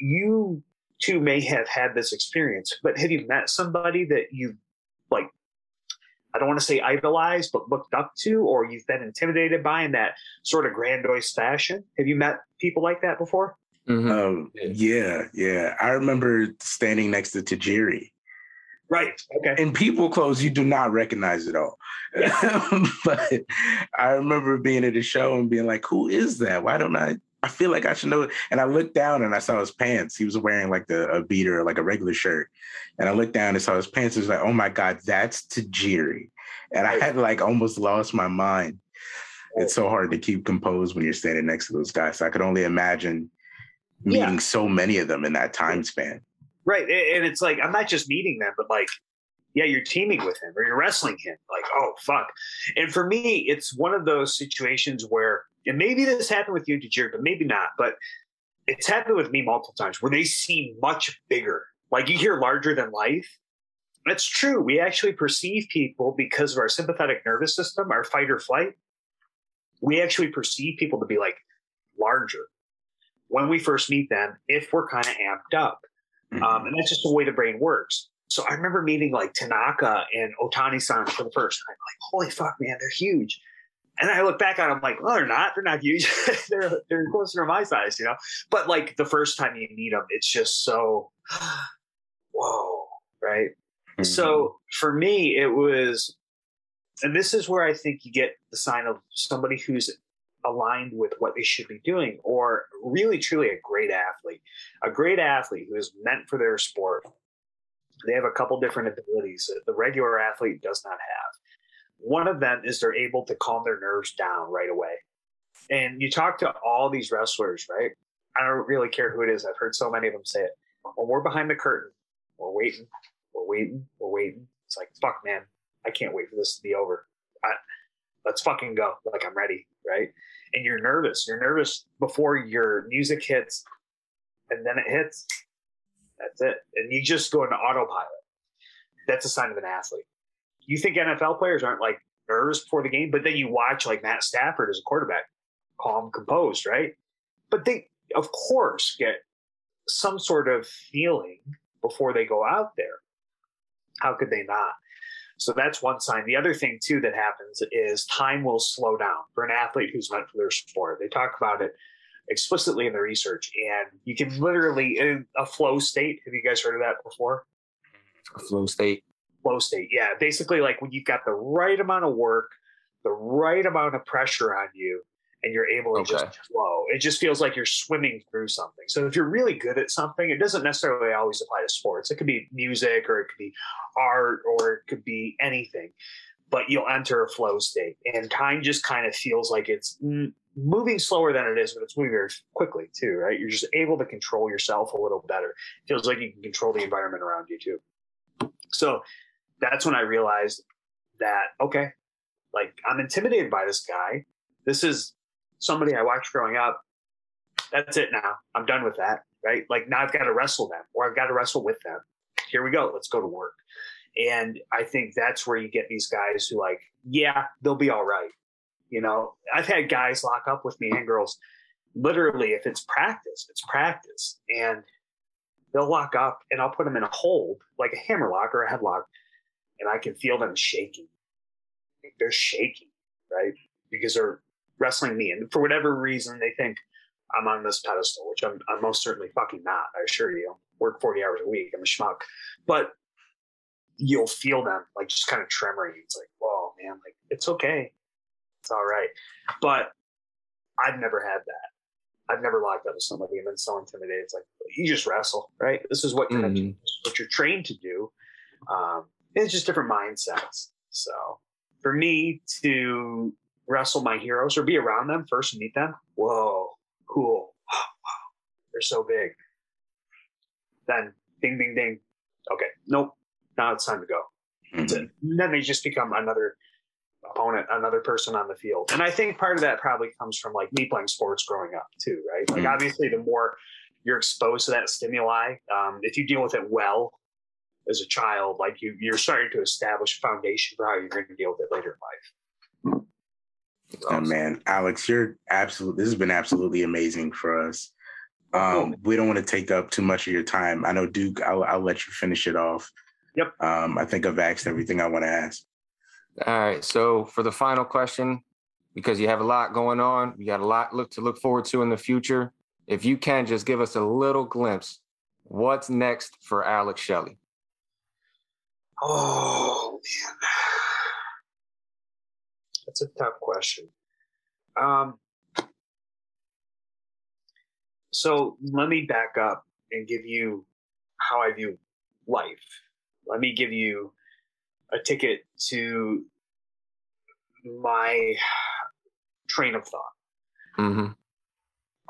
you too may have had this experience, but have you met somebody that you like? I don't want to say idolized, but looked up to, or you've been intimidated by in that sort of grandiose fashion. Have you met people like that before? Mm-hmm. Um, yeah, yeah. I remember standing next to Tajiri. Right. Okay. In people clothes, you do not recognize it all. Yeah. but I remember being at a show and being like, "Who is that? Why don't I I feel like I should know. And I looked down and I saw his pants. He was wearing like the, a beater, like a regular shirt. And I looked down and saw his pants. It was like, oh my God, that's Tajiri. And I had like almost lost my mind. It's so hard to keep composed when you're standing next to those guys. So I could only imagine meeting yeah. so many of them in that time span. Right. And it's like, I'm not just meeting them, but like, yeah, you're teaming with him or you're wrestling him. Like, oh, fuck. And for me, it's one of those situations where and maybe this happened with you, Jared, but maybe not. But it's happened with me multiple times where they seem much bigger. Like you hear larger than life. That's true. We actually perceive people because of our sympathetic nervous system, our fight or flight. We actually perceive people to be like larger when we first meet them if we're kind of amped up. Mm-hmm. Um, and that's just the way the brain works. So I remember meeting like Tanaka and Otani san for the first time. Like, holy fuck, man, they're huge. And I look back on them like, well, they're not. They're not huge. they're they're closer to my size, you know. But like the first time you meet them, it's just so, whoa, right? Mm-hmm. So for me, it was, and this is where I think you get the sign of somebody who's aligned with what they should be doing, or really truly a great athlete, a great athlete who is meant for their sport. They have a couple different abilities that the regular athlete does not have. One of them is they're able to calm their nerves down right away. And you talk to all these wrestlers, right? I don't really care who it is. I've heard so many of them say it. When we're behind the curtain, we're waiting, we're waiting, we're waiting. It's like, fuck, man, I can't wait for this to be over. I, let's fucking go. Like, I'm ready, right? And you're nervous. You're nervous before your music hits, and then it hits. That's it. And you just go into autopilot. That's a sign of an athlete you think NFL players aren't like nervous before the game, but then you watch like Matt Stafford as a quarterback, calm, composed, right? But they, of course, get some sort of feeling before they go out there. How could they not? So that's one sign. The other thing too that happens is time will slow down for an athlete who's meant for their sport. They talk about it explicitly in the research, and you can literally in a flow state. Have you guys heard of that before? A flow state flow state. Yeah, basically like when you've got the right amount of work, the right amount of pressure on you, and you're able to okay. just flow. It just feels like you're swimming through something. So if you're really good at something, it doesn't necessarily always apply to sports. It could be music or it could be art or it could be anything. But you'll enter a flow state, and time just kind of feels like it's moving slower than it is, but it's moving very quickly too, right? You're just able to control yourself a little better. It feels like you can control the environment around you too. So that's when I realized that, okay, like I'm intimidated by this guy. This is somebody I watched growing up. That's it now. I'm done with that. Right. Like now I've got to wrestle them or I've got to wrestle with them. Here we go. Let's go to work. And I think that's where you get these guys who like, yeah, they'll be all right. You know, I've had guys lock up with me and girls. Literally, if it's practice, it's practice, and they'll lock up, and I'll put them in a hold, like a hammer lock or a headlock, and I can feel them shaking. They're shaking, right? Because they're wrestling me, and for whatever reason, they think I'm on this pedestal, which I'm, I'm most certainly fucking not. I assure you. Work 40 hours a week. I'm a schmuck, but you'll feel them like just kind of tremoring. It's like, whoa, man, like it's okay, it's all right. But I've never had that. I've never locked up with somebody and been so intimidated. It's like you just wrestle, right? This is what you're mm-hmm. what you're trained to do. Um, it's just different mindsets. So for me to wrestle my heroes or be around them first and meet them, whoa, cool. wow, they're so big. Then ding, ding, ding. Okay, nope. Now it's time to go. Mm-hmm. Then they just become another opponent, another person on the field. And I think part of that probably comes from like me playing sports growing up too, right? Like mm-hmm. obviously the more you're exposed to that stimuli, um, if you deal with it well as a child, like you, you're starting to establish a foundation for how you're going to deal with it later in life. Oh man, Alex, you're absolute. This has been absolutely amazing for us. Um, we don't want to take up too much of your time. I know Duke. I'll, I'll let you finish it off. Yep. Um, I think I've asked everything I want to ask. All right. So for the final question, because you have a lot going on, you got a lot look to look forward to in the future. If you can just give us a little glimpse, what's next for Alex Shelley? Oh man, that's a tough question. Um, so let me back up and give you how I view life. Let me give you a ticket to my train of thought. Mm-hmm.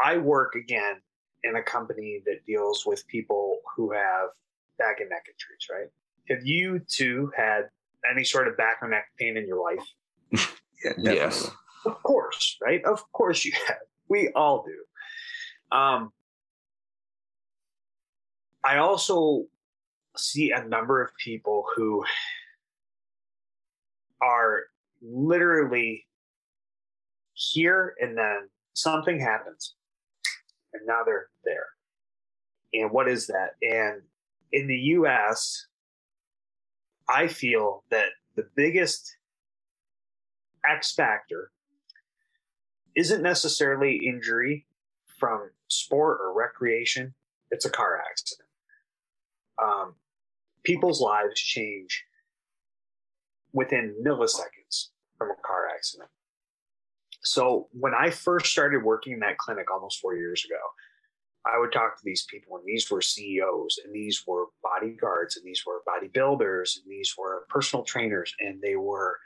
I work again in a company that deals with people who have back and neck injuries, right? Have you too had any sort of back or neck pain in your life? yeah, yes. Of course, right? Of course you have. We all do. Um, I also see a number of people who are literally here and then something happens and now they're there. And what is that? And in the US, I feel that the biggest X factor isn't necessarily injury from sport or recreation, it's a car accident. Um, people's lives change within milliseconds from a car accident. So when I first started working in that clinic almost four years ago, I would talk to these people, and these were CEOs, and these were bodyguards, and these were bodybuilders, and these were personal trainers, and they were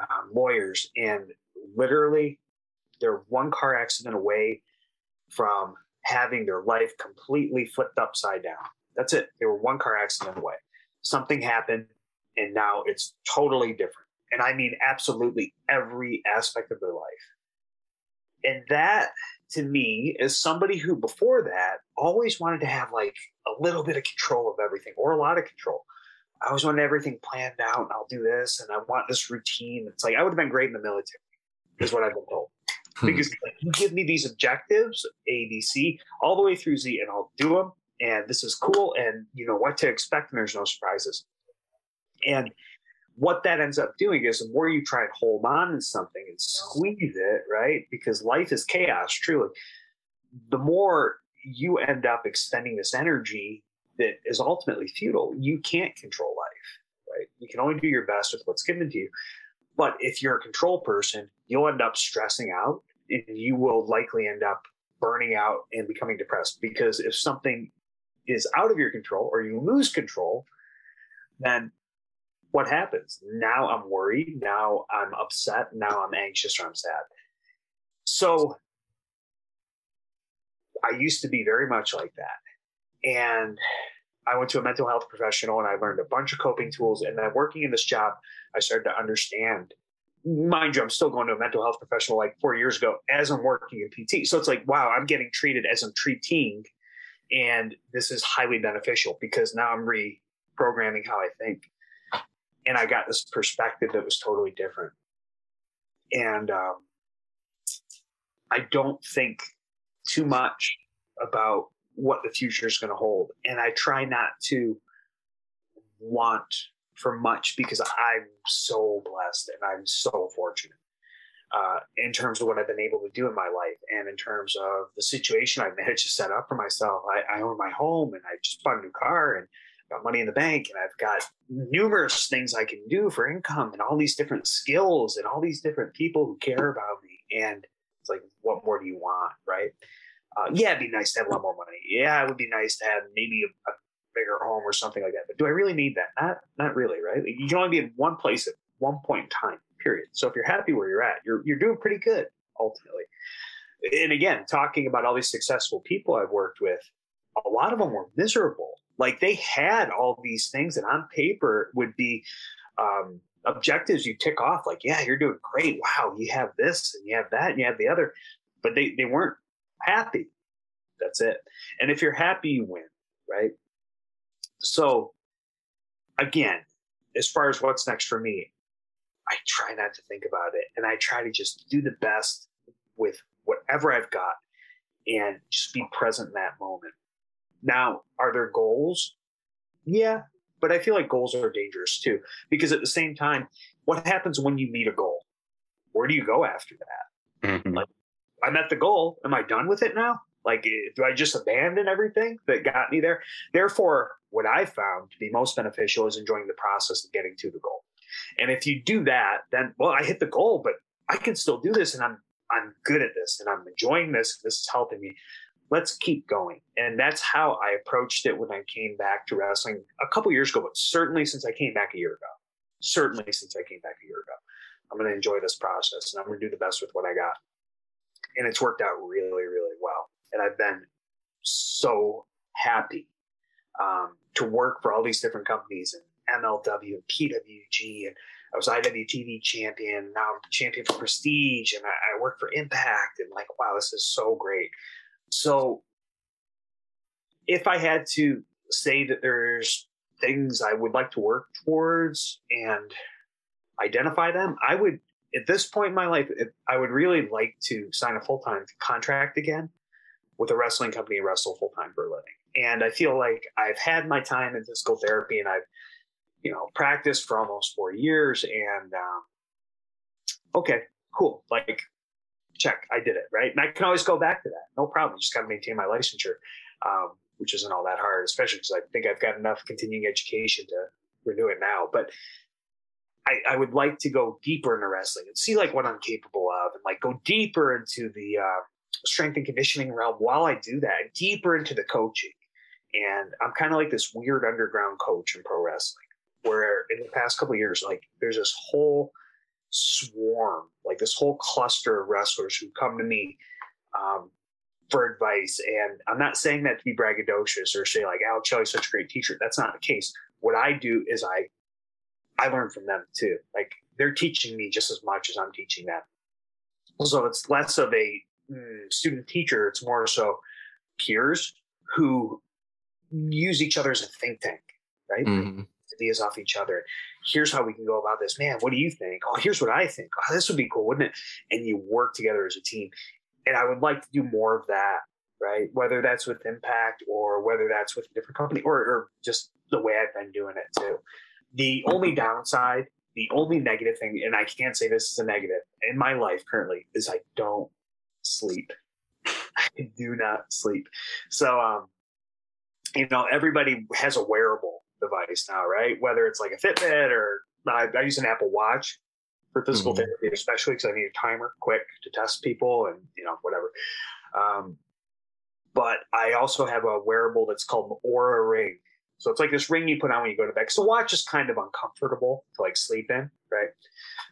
um, lawyers, and literally, they're one car accident away from having their life completely flipped upside down. That's it. They were one car accident away. Something happened, and now it's totally different. And I mean, absolutely every aspect of their life. And that to me as somebody who before that always wanted to have like a little bit of control of everything or a lot of control. I always wanted everything planned out and I'll do this and I want this routine. It's like I would have been great in the military, is what I've been told. Hmm. Because you give me these objectives, A, B, C, all the way through Z, and I'll do them. And this is cool. And you know what to expect, and there's no surprises. And what that ends up doing is the more you try and hold on to something and squeeze it, right? Because life is chaos, truly. The more you end up expending this energy that is ultimately futile, you can't control life, right? You can only do your best with what's given to you. But if you're a control person, you'll end up stressing out and you will likely end up burning out and becoming depressed because if something is out of your control or you lose control, then what happens? Now I'm worried. Now I'm upset. Now I'm anxious or I'm sad. So I used to be very much like that. And I went to a mental health professional and I learned a bunch of coping tools. And then working in this job, I started to understand. Mind you, I'm still going to a mental health professional like four years ago as I'm working in PT. So it's like, wow, I'm getting treated as I'm treating. And this is highly beneficial because now I'm reprogramming how I think. And I got this perspective that was totally different. And um, I don't think too much about what the future is going to hold. And I try not to want for much because I'm so blessed and I'm so fortunate uh, in terms of what I've been able to do in my life and in terms of the situation I've managed to set up for myself. I, I own my home and I just bought a new car and got money in the bank and I've got numerous things I can do for income and all these different skills and all these different people who care about me. And it's like, what more do you want? Right. Uh, yeah, it'd be nice to have a lot more money. Yeah, it would be nice to have maybe a, a bigger home or something like that. But do I really need that? Not, not really, right? Like you can only be in one place at one point in time. Period. So if you're happy where you're at, you're you're doing pretty good ultimately. And again, talking about all these successful people I've worked with, a lot of them were miserable. Like they had all these things that on paper would be um, objectives you tick off. Like, yeah, you're doing great. Wow, you have this and you have that and you have the other, but they they weren't happy. That's it. And if you're happy, you win, right? So, again, as far as what's next for me, I try not to think about it and I try to just do the best with whatever I've got and just be present in that moment. Now, are there goals? Yeah, but I feel like goals are dangerous too because at the same time, what happens when you meet a goal? Where do you go after that? Mm-hmm. Like, I met the goal. Am I done with it now? Like, eh, do I just abandon everything that got me there? Therefore, what I found to be most beneficial is enjoying the process of getting to the goal. And if you do that, then well, I hit the goal, but I can still do this, and I'm I'm good at this, and I'm enjoying this. This is helping me. Let's keep going, and that's how I approached it when I came back to wrestling a couple years ago. But certainly since I came back a year ago, certainly since I came back a year ago, I'm going to enjoy this process, and I'm going to do the best with what I got. And it's worked out really, really well, and I've been so happy um, to work for all these different companies and MLW and PWG, and I was IWTV champion. Now I'm champion for Prestige, and I, I work for Impact. And like, wow, this is so great. So, if I had to say that there's things I would like to work towards and identify them, I would at this point in my life, I would really like to sign a full time contract again with a wrestling company and wrestle full time for a living. And I feel like I've had my time in physical therapy and I've you know, practiced for almost four years. And um, okay, cool. Like, check, I did it, right? And I can always go back to that. No problem. Just got to maintain my licensure, um, which isn't all that hard, especially because I think I've got enough continuing education to renew it now. But I, I, would like to go deeper into wrestling and see like what I'm capable of and like go deeper into the uh, strength and conditioning realm while I do that, deeper into the coaching. And I'm kind of like this weird underground coach in pro wrestling where in the past couple years, like there's this whole swarm, like this whole cluster of wrestlers who come to me um, for advice. And I'm not saying that to be braggadocious or say like Alex Shelley's such a great teacher. That's not the case. What I do is I I learn from them too. Like they're teaching me just as much as I'm teaching them. So it's less of a mm, student teacher. It's more so peers who use each other as a think tank, right? Mm-hmm ideas off each other. Here's how we can go about this. Man, what do you think? Oh, here's what I think. Oh, this would be cool, wouldn't it? And you work together as a team. And I would like to do more of that, right? Whether that's with Impact or whether that's with a different company or, or just the way I've been doing it too. The only downside, the only negative thing, and I can't say this is a negative in my life currently, is I don't sleep. I do not sleep. So, um, you know, everybody has a wearable device now, right? Whether it's like a Fitbit or I, I use an Apple Watch for physical mm-hmm. therapy, especially because I need a timer quick to test people and you know whatever. Um, but I also have a wearable that's called an Oura Ring. So it's like this ring you put on when you go to bed. So watch is kind of uncomfortable to like sleep in, right?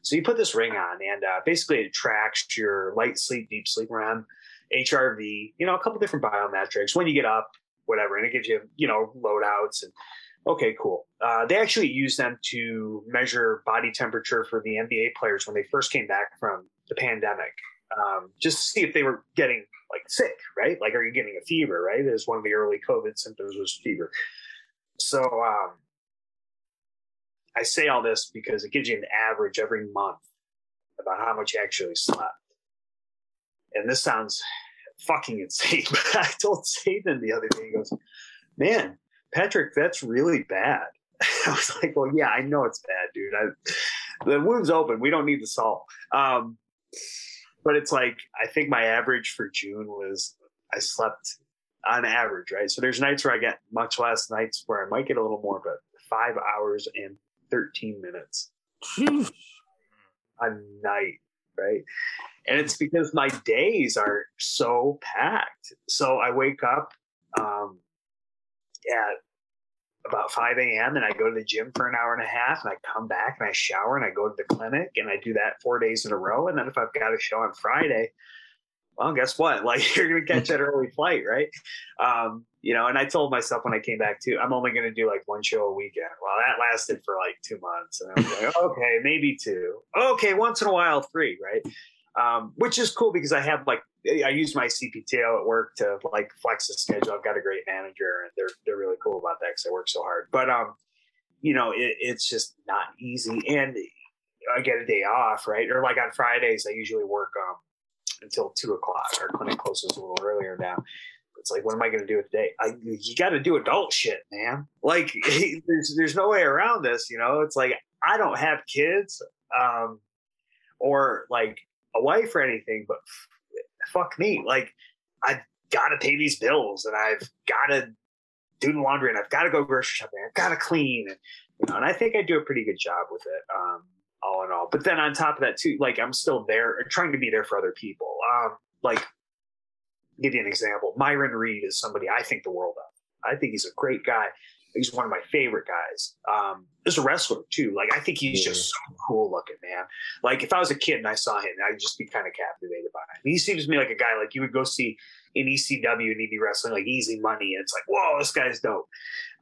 So you put this ring on, and uh, basically it tracks your light sleep, deep sleep REM, HRV, you know, a couple different biometrics when you get up, whatever, and it gives you, you know, loadouts and Okay, cool. Uh, they actually used them to measure body temperature for the NBA players when they first came back from the pandemic, um, just to see if they were getting like sick, right? Like, are you getting a fever, right? As one of the early COVID symptoms was fever. So um, I say all this because it gives you an average every month about how much you actually slept. And this sounds fucking insane, but I told Sabin the other day, he goes, Man, Patrick, that's really bad. I was like, Well, yeah, I know it's bad, dude. I, the wound's open. We don't need the salt. Um, but it's like, I think my average for June was I slept on average, right? So there's nights where I get much less, nights where I might get a little more, but five hours and 13 minutes a night, right? And it's because my days are so packed. So I wake up um, at about 5 a.m. and I go to the gym for an hour and a half and I come back and I shower and I go to the clinic and I do that four days in a row. And then if I've got a show on Friday, well, guess what? Like you're going to catch that early flight, right? Um, you know, and I told myself when I came back too, I'm only going to do like one show a weekend. Well, that lasted for like two months. And I was like, okay, maybe two. Okay, once in a while, three, right? Um, which is cool because I have like, I use my CPTO at work to like flex the schedule. I've got a great manager and they're, they're really cool about that because I work so hard. But, um, you know, it, it's just not easy. And I get a day off, right? Or like on Fridays, I usually work, um, until two o'clock. Our clinic closes a little earlier now. It's like, what am I going to do with today? I, you got to do adult shit, man. Like, there's there's no way around this. You know, it's like I don't have kids, um, or like a wife or anything, but fuck me. Like, I've got to pay these bills, and I've got to do the laundry, and I've got to go grocery shopping. I've got to clean, and you know, and I think I do a pretty good job with it. Um, all in all. But then on top of that too, like I'm still there trying to be there for other people. Um, like give you an example. Myron Reed is somebody I think the world of. I think he's a great guy. He's one of my favorite guys. Um, as a wrestler too. Like I think he's yeah. just so cool looking, man. Like if I was a kid and I saw him, I'd just be kind of captivated by him. He seems to me like a guy like you would go see in ECW and he'd be wrestling like easy money. And it's like, whoa, this guy's dope.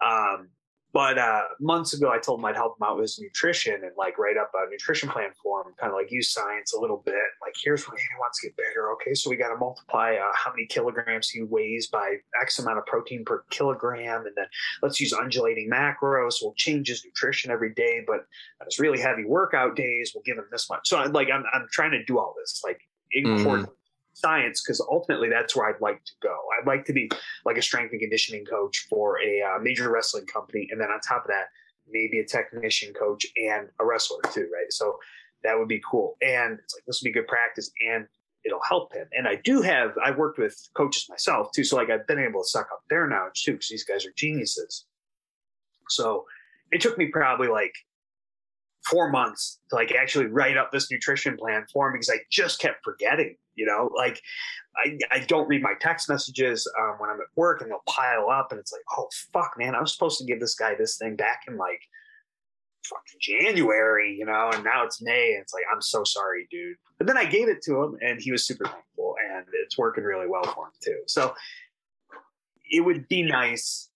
Um, but uh, months ago, I told him I'd help him out with his nutrition and like write up a nutrition plan for him, kind of like use science a little bit. Like, here's what he wants to get better. Okay, so we got to multiply uh, how many kilograms he weighs by X amount of protein per kilogram, and then let's use undulating macros. We'll change his nutrition every day, but on his really heavy workout days, we'll give him this much. So, like, I'm I'm trying to do all this like important. Mm science because ultimately that's where I'd like to go. I'd like to be like a strength and conditioning coach for a uh, major wrestling company, and then on top of that, maybe a technician coach and a wrestler too, right? So that would be cool. And it's like this would be good practice, and it'll help him. And I do have I worked with coaches myself too, so like I've been able to suck up their knowledge too because these guys are geniuses. So it took me probably like four months to like actually write up this nutrition plan for him because I just kept forgetting you know, like I, I don't read my text messages um, when I'm at work and they'll pile up and it's like, oh, fuck, man, I was supposed to give this guy this thing back in like fucking January, you know, and now it's May. And it's like, I'm so sorry, dude. But then I gave it to him and he was super thankful and it's working really well for him too. So it would be nice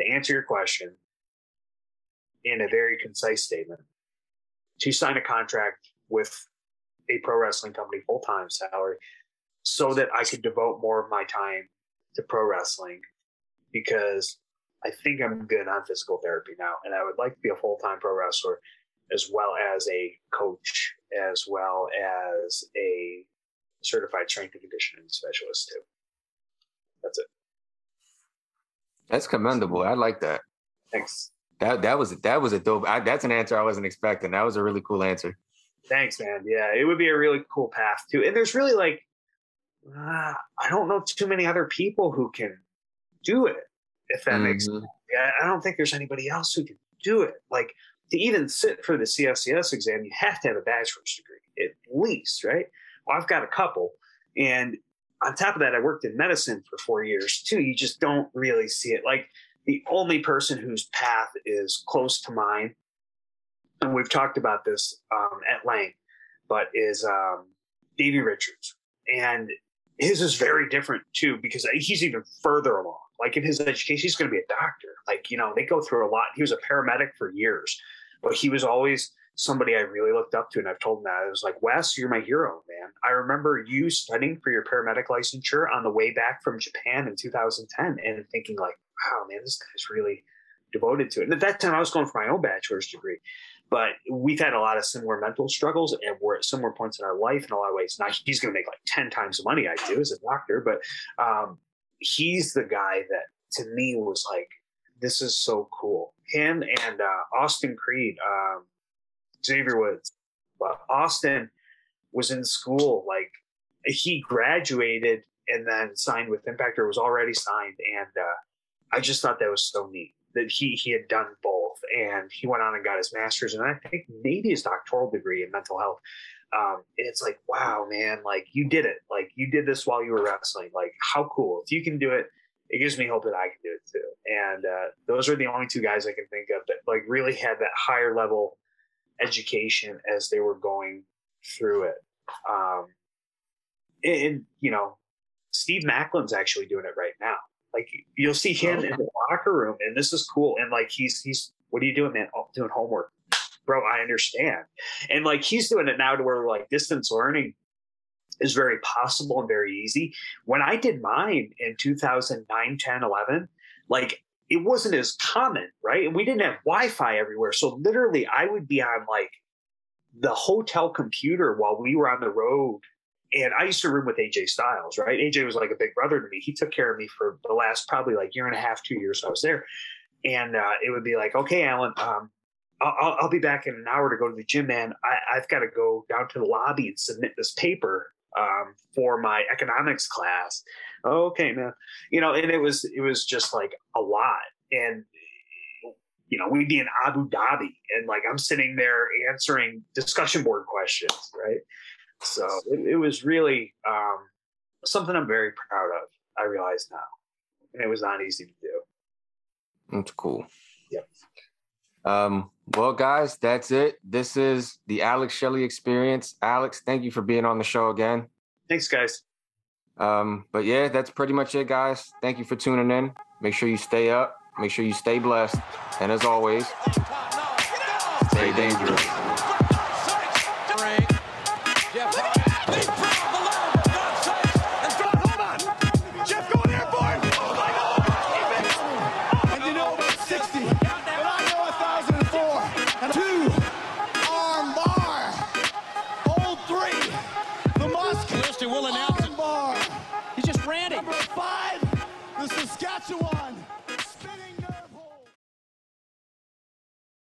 to answer your question in a very concise statement to sign a contract with a pro wrestling company full time salary so that I could devote more of my time to pro wrestling because I think I'm good on physical therapy now. And I would like to be a full time pro wrestler as well as a coach, as well as a certified strength and conditioning specialist too. That's it. That's commendable. I like that. Thanks. That that was that was a dope. I, that's an answer I wasn't expecting. That was a really cool answer. Thanks, man. Yeah, it would be a really cool path too. And there's really like, uh, I don't know too many other people who can do it. If that mm-hmm. makes sense. I don't think there's anybody else who can do it. Like to even sit for the CSCS exam, you have to have a bachelor's degree at least, right? Well, I've got a couple, and on top of that, I worked in medicine for four years too. You just don't really see it. Like the only person whose path is close to mine and we've talked about this um, at length, but is um, Davey Richards. And his is very different too, because he's even further along. Like in his education, he's going to be a doctor. Like, you know, they go through a lot. He was a paramedic for years, but he was always somebody I really looked up to. And I've told him that I was like, Wes, you're my hero, man. I remember you studying for your paramedic licensure on the way back from Japan in 2010 and thinking like, wow, man, this guy's really devoted to it. And at that time I was going for my own bachelor's degree. But we've had a lot of similar mental struggles and we're at similar points in our life in a lot of ways. Now he's going to make like 10 times the money I do as a doctor, but um, he's the guy that to me was like, this is so cool. Him and uh, Austin Creed, um, Xavier Woods. Well, Austin was in school, like he graduated and then signed with Impact or was already signed. And uh, I just thought that was so neat that he, he had done both and he went on and got his master's and I think maybe his doctoral degree in mental health. Um, and it's like, wow, man, like you did it. Like you did this while you were wrestling. Like how cool. If you can do it, it gives me hope that I can do it too. And uh, those are the only two guys I can think of that like really had that higher level education as they were going through it. Um, and, and you know, Steve Maclin's actually doing it right now. Like you'll see him oh, in the locker room, and this is cool. And like he's he's what are you doing, man? Oh, doing homework, bro. I understand. And like he's doing it now to where like distance learning is very possible and very easy. When I did mine in 2009, 10, 11, like it wasn't as common, right? And we didn't have Wi-Fi everywhere. So literally I would be on like the hotel computer while we were on the road. And I used to room with AJ Styles, right? AJ was like a big brother to me. He took care of me for the last probably like year and a half, two years I was there. And uh, it would be like, okay, Alan, um, I'll, I'll, be back in an hour to go to the gym, man. I, have got to go down to the lobby and submit this paper um, for my economics class. Okay, man. You know, and it was it was just like a lot. And you know, we'd be in Abu Dhabi and like I'm sitting there answering discussion board questions, right? So it, it was really um, something I'm very proud of. I realize now, and it was not easy to do. That's cool. Yep. Um, well, guys, that's it. This is the Alex Shelley experience. Alex, thank you for being on the show again. Thanks, guys. Um, but yeah, that's pretty much it, guys. Thank you for tuning in. Make sure you stay up. Make sure you stay blessed. And as always, stay dangerous.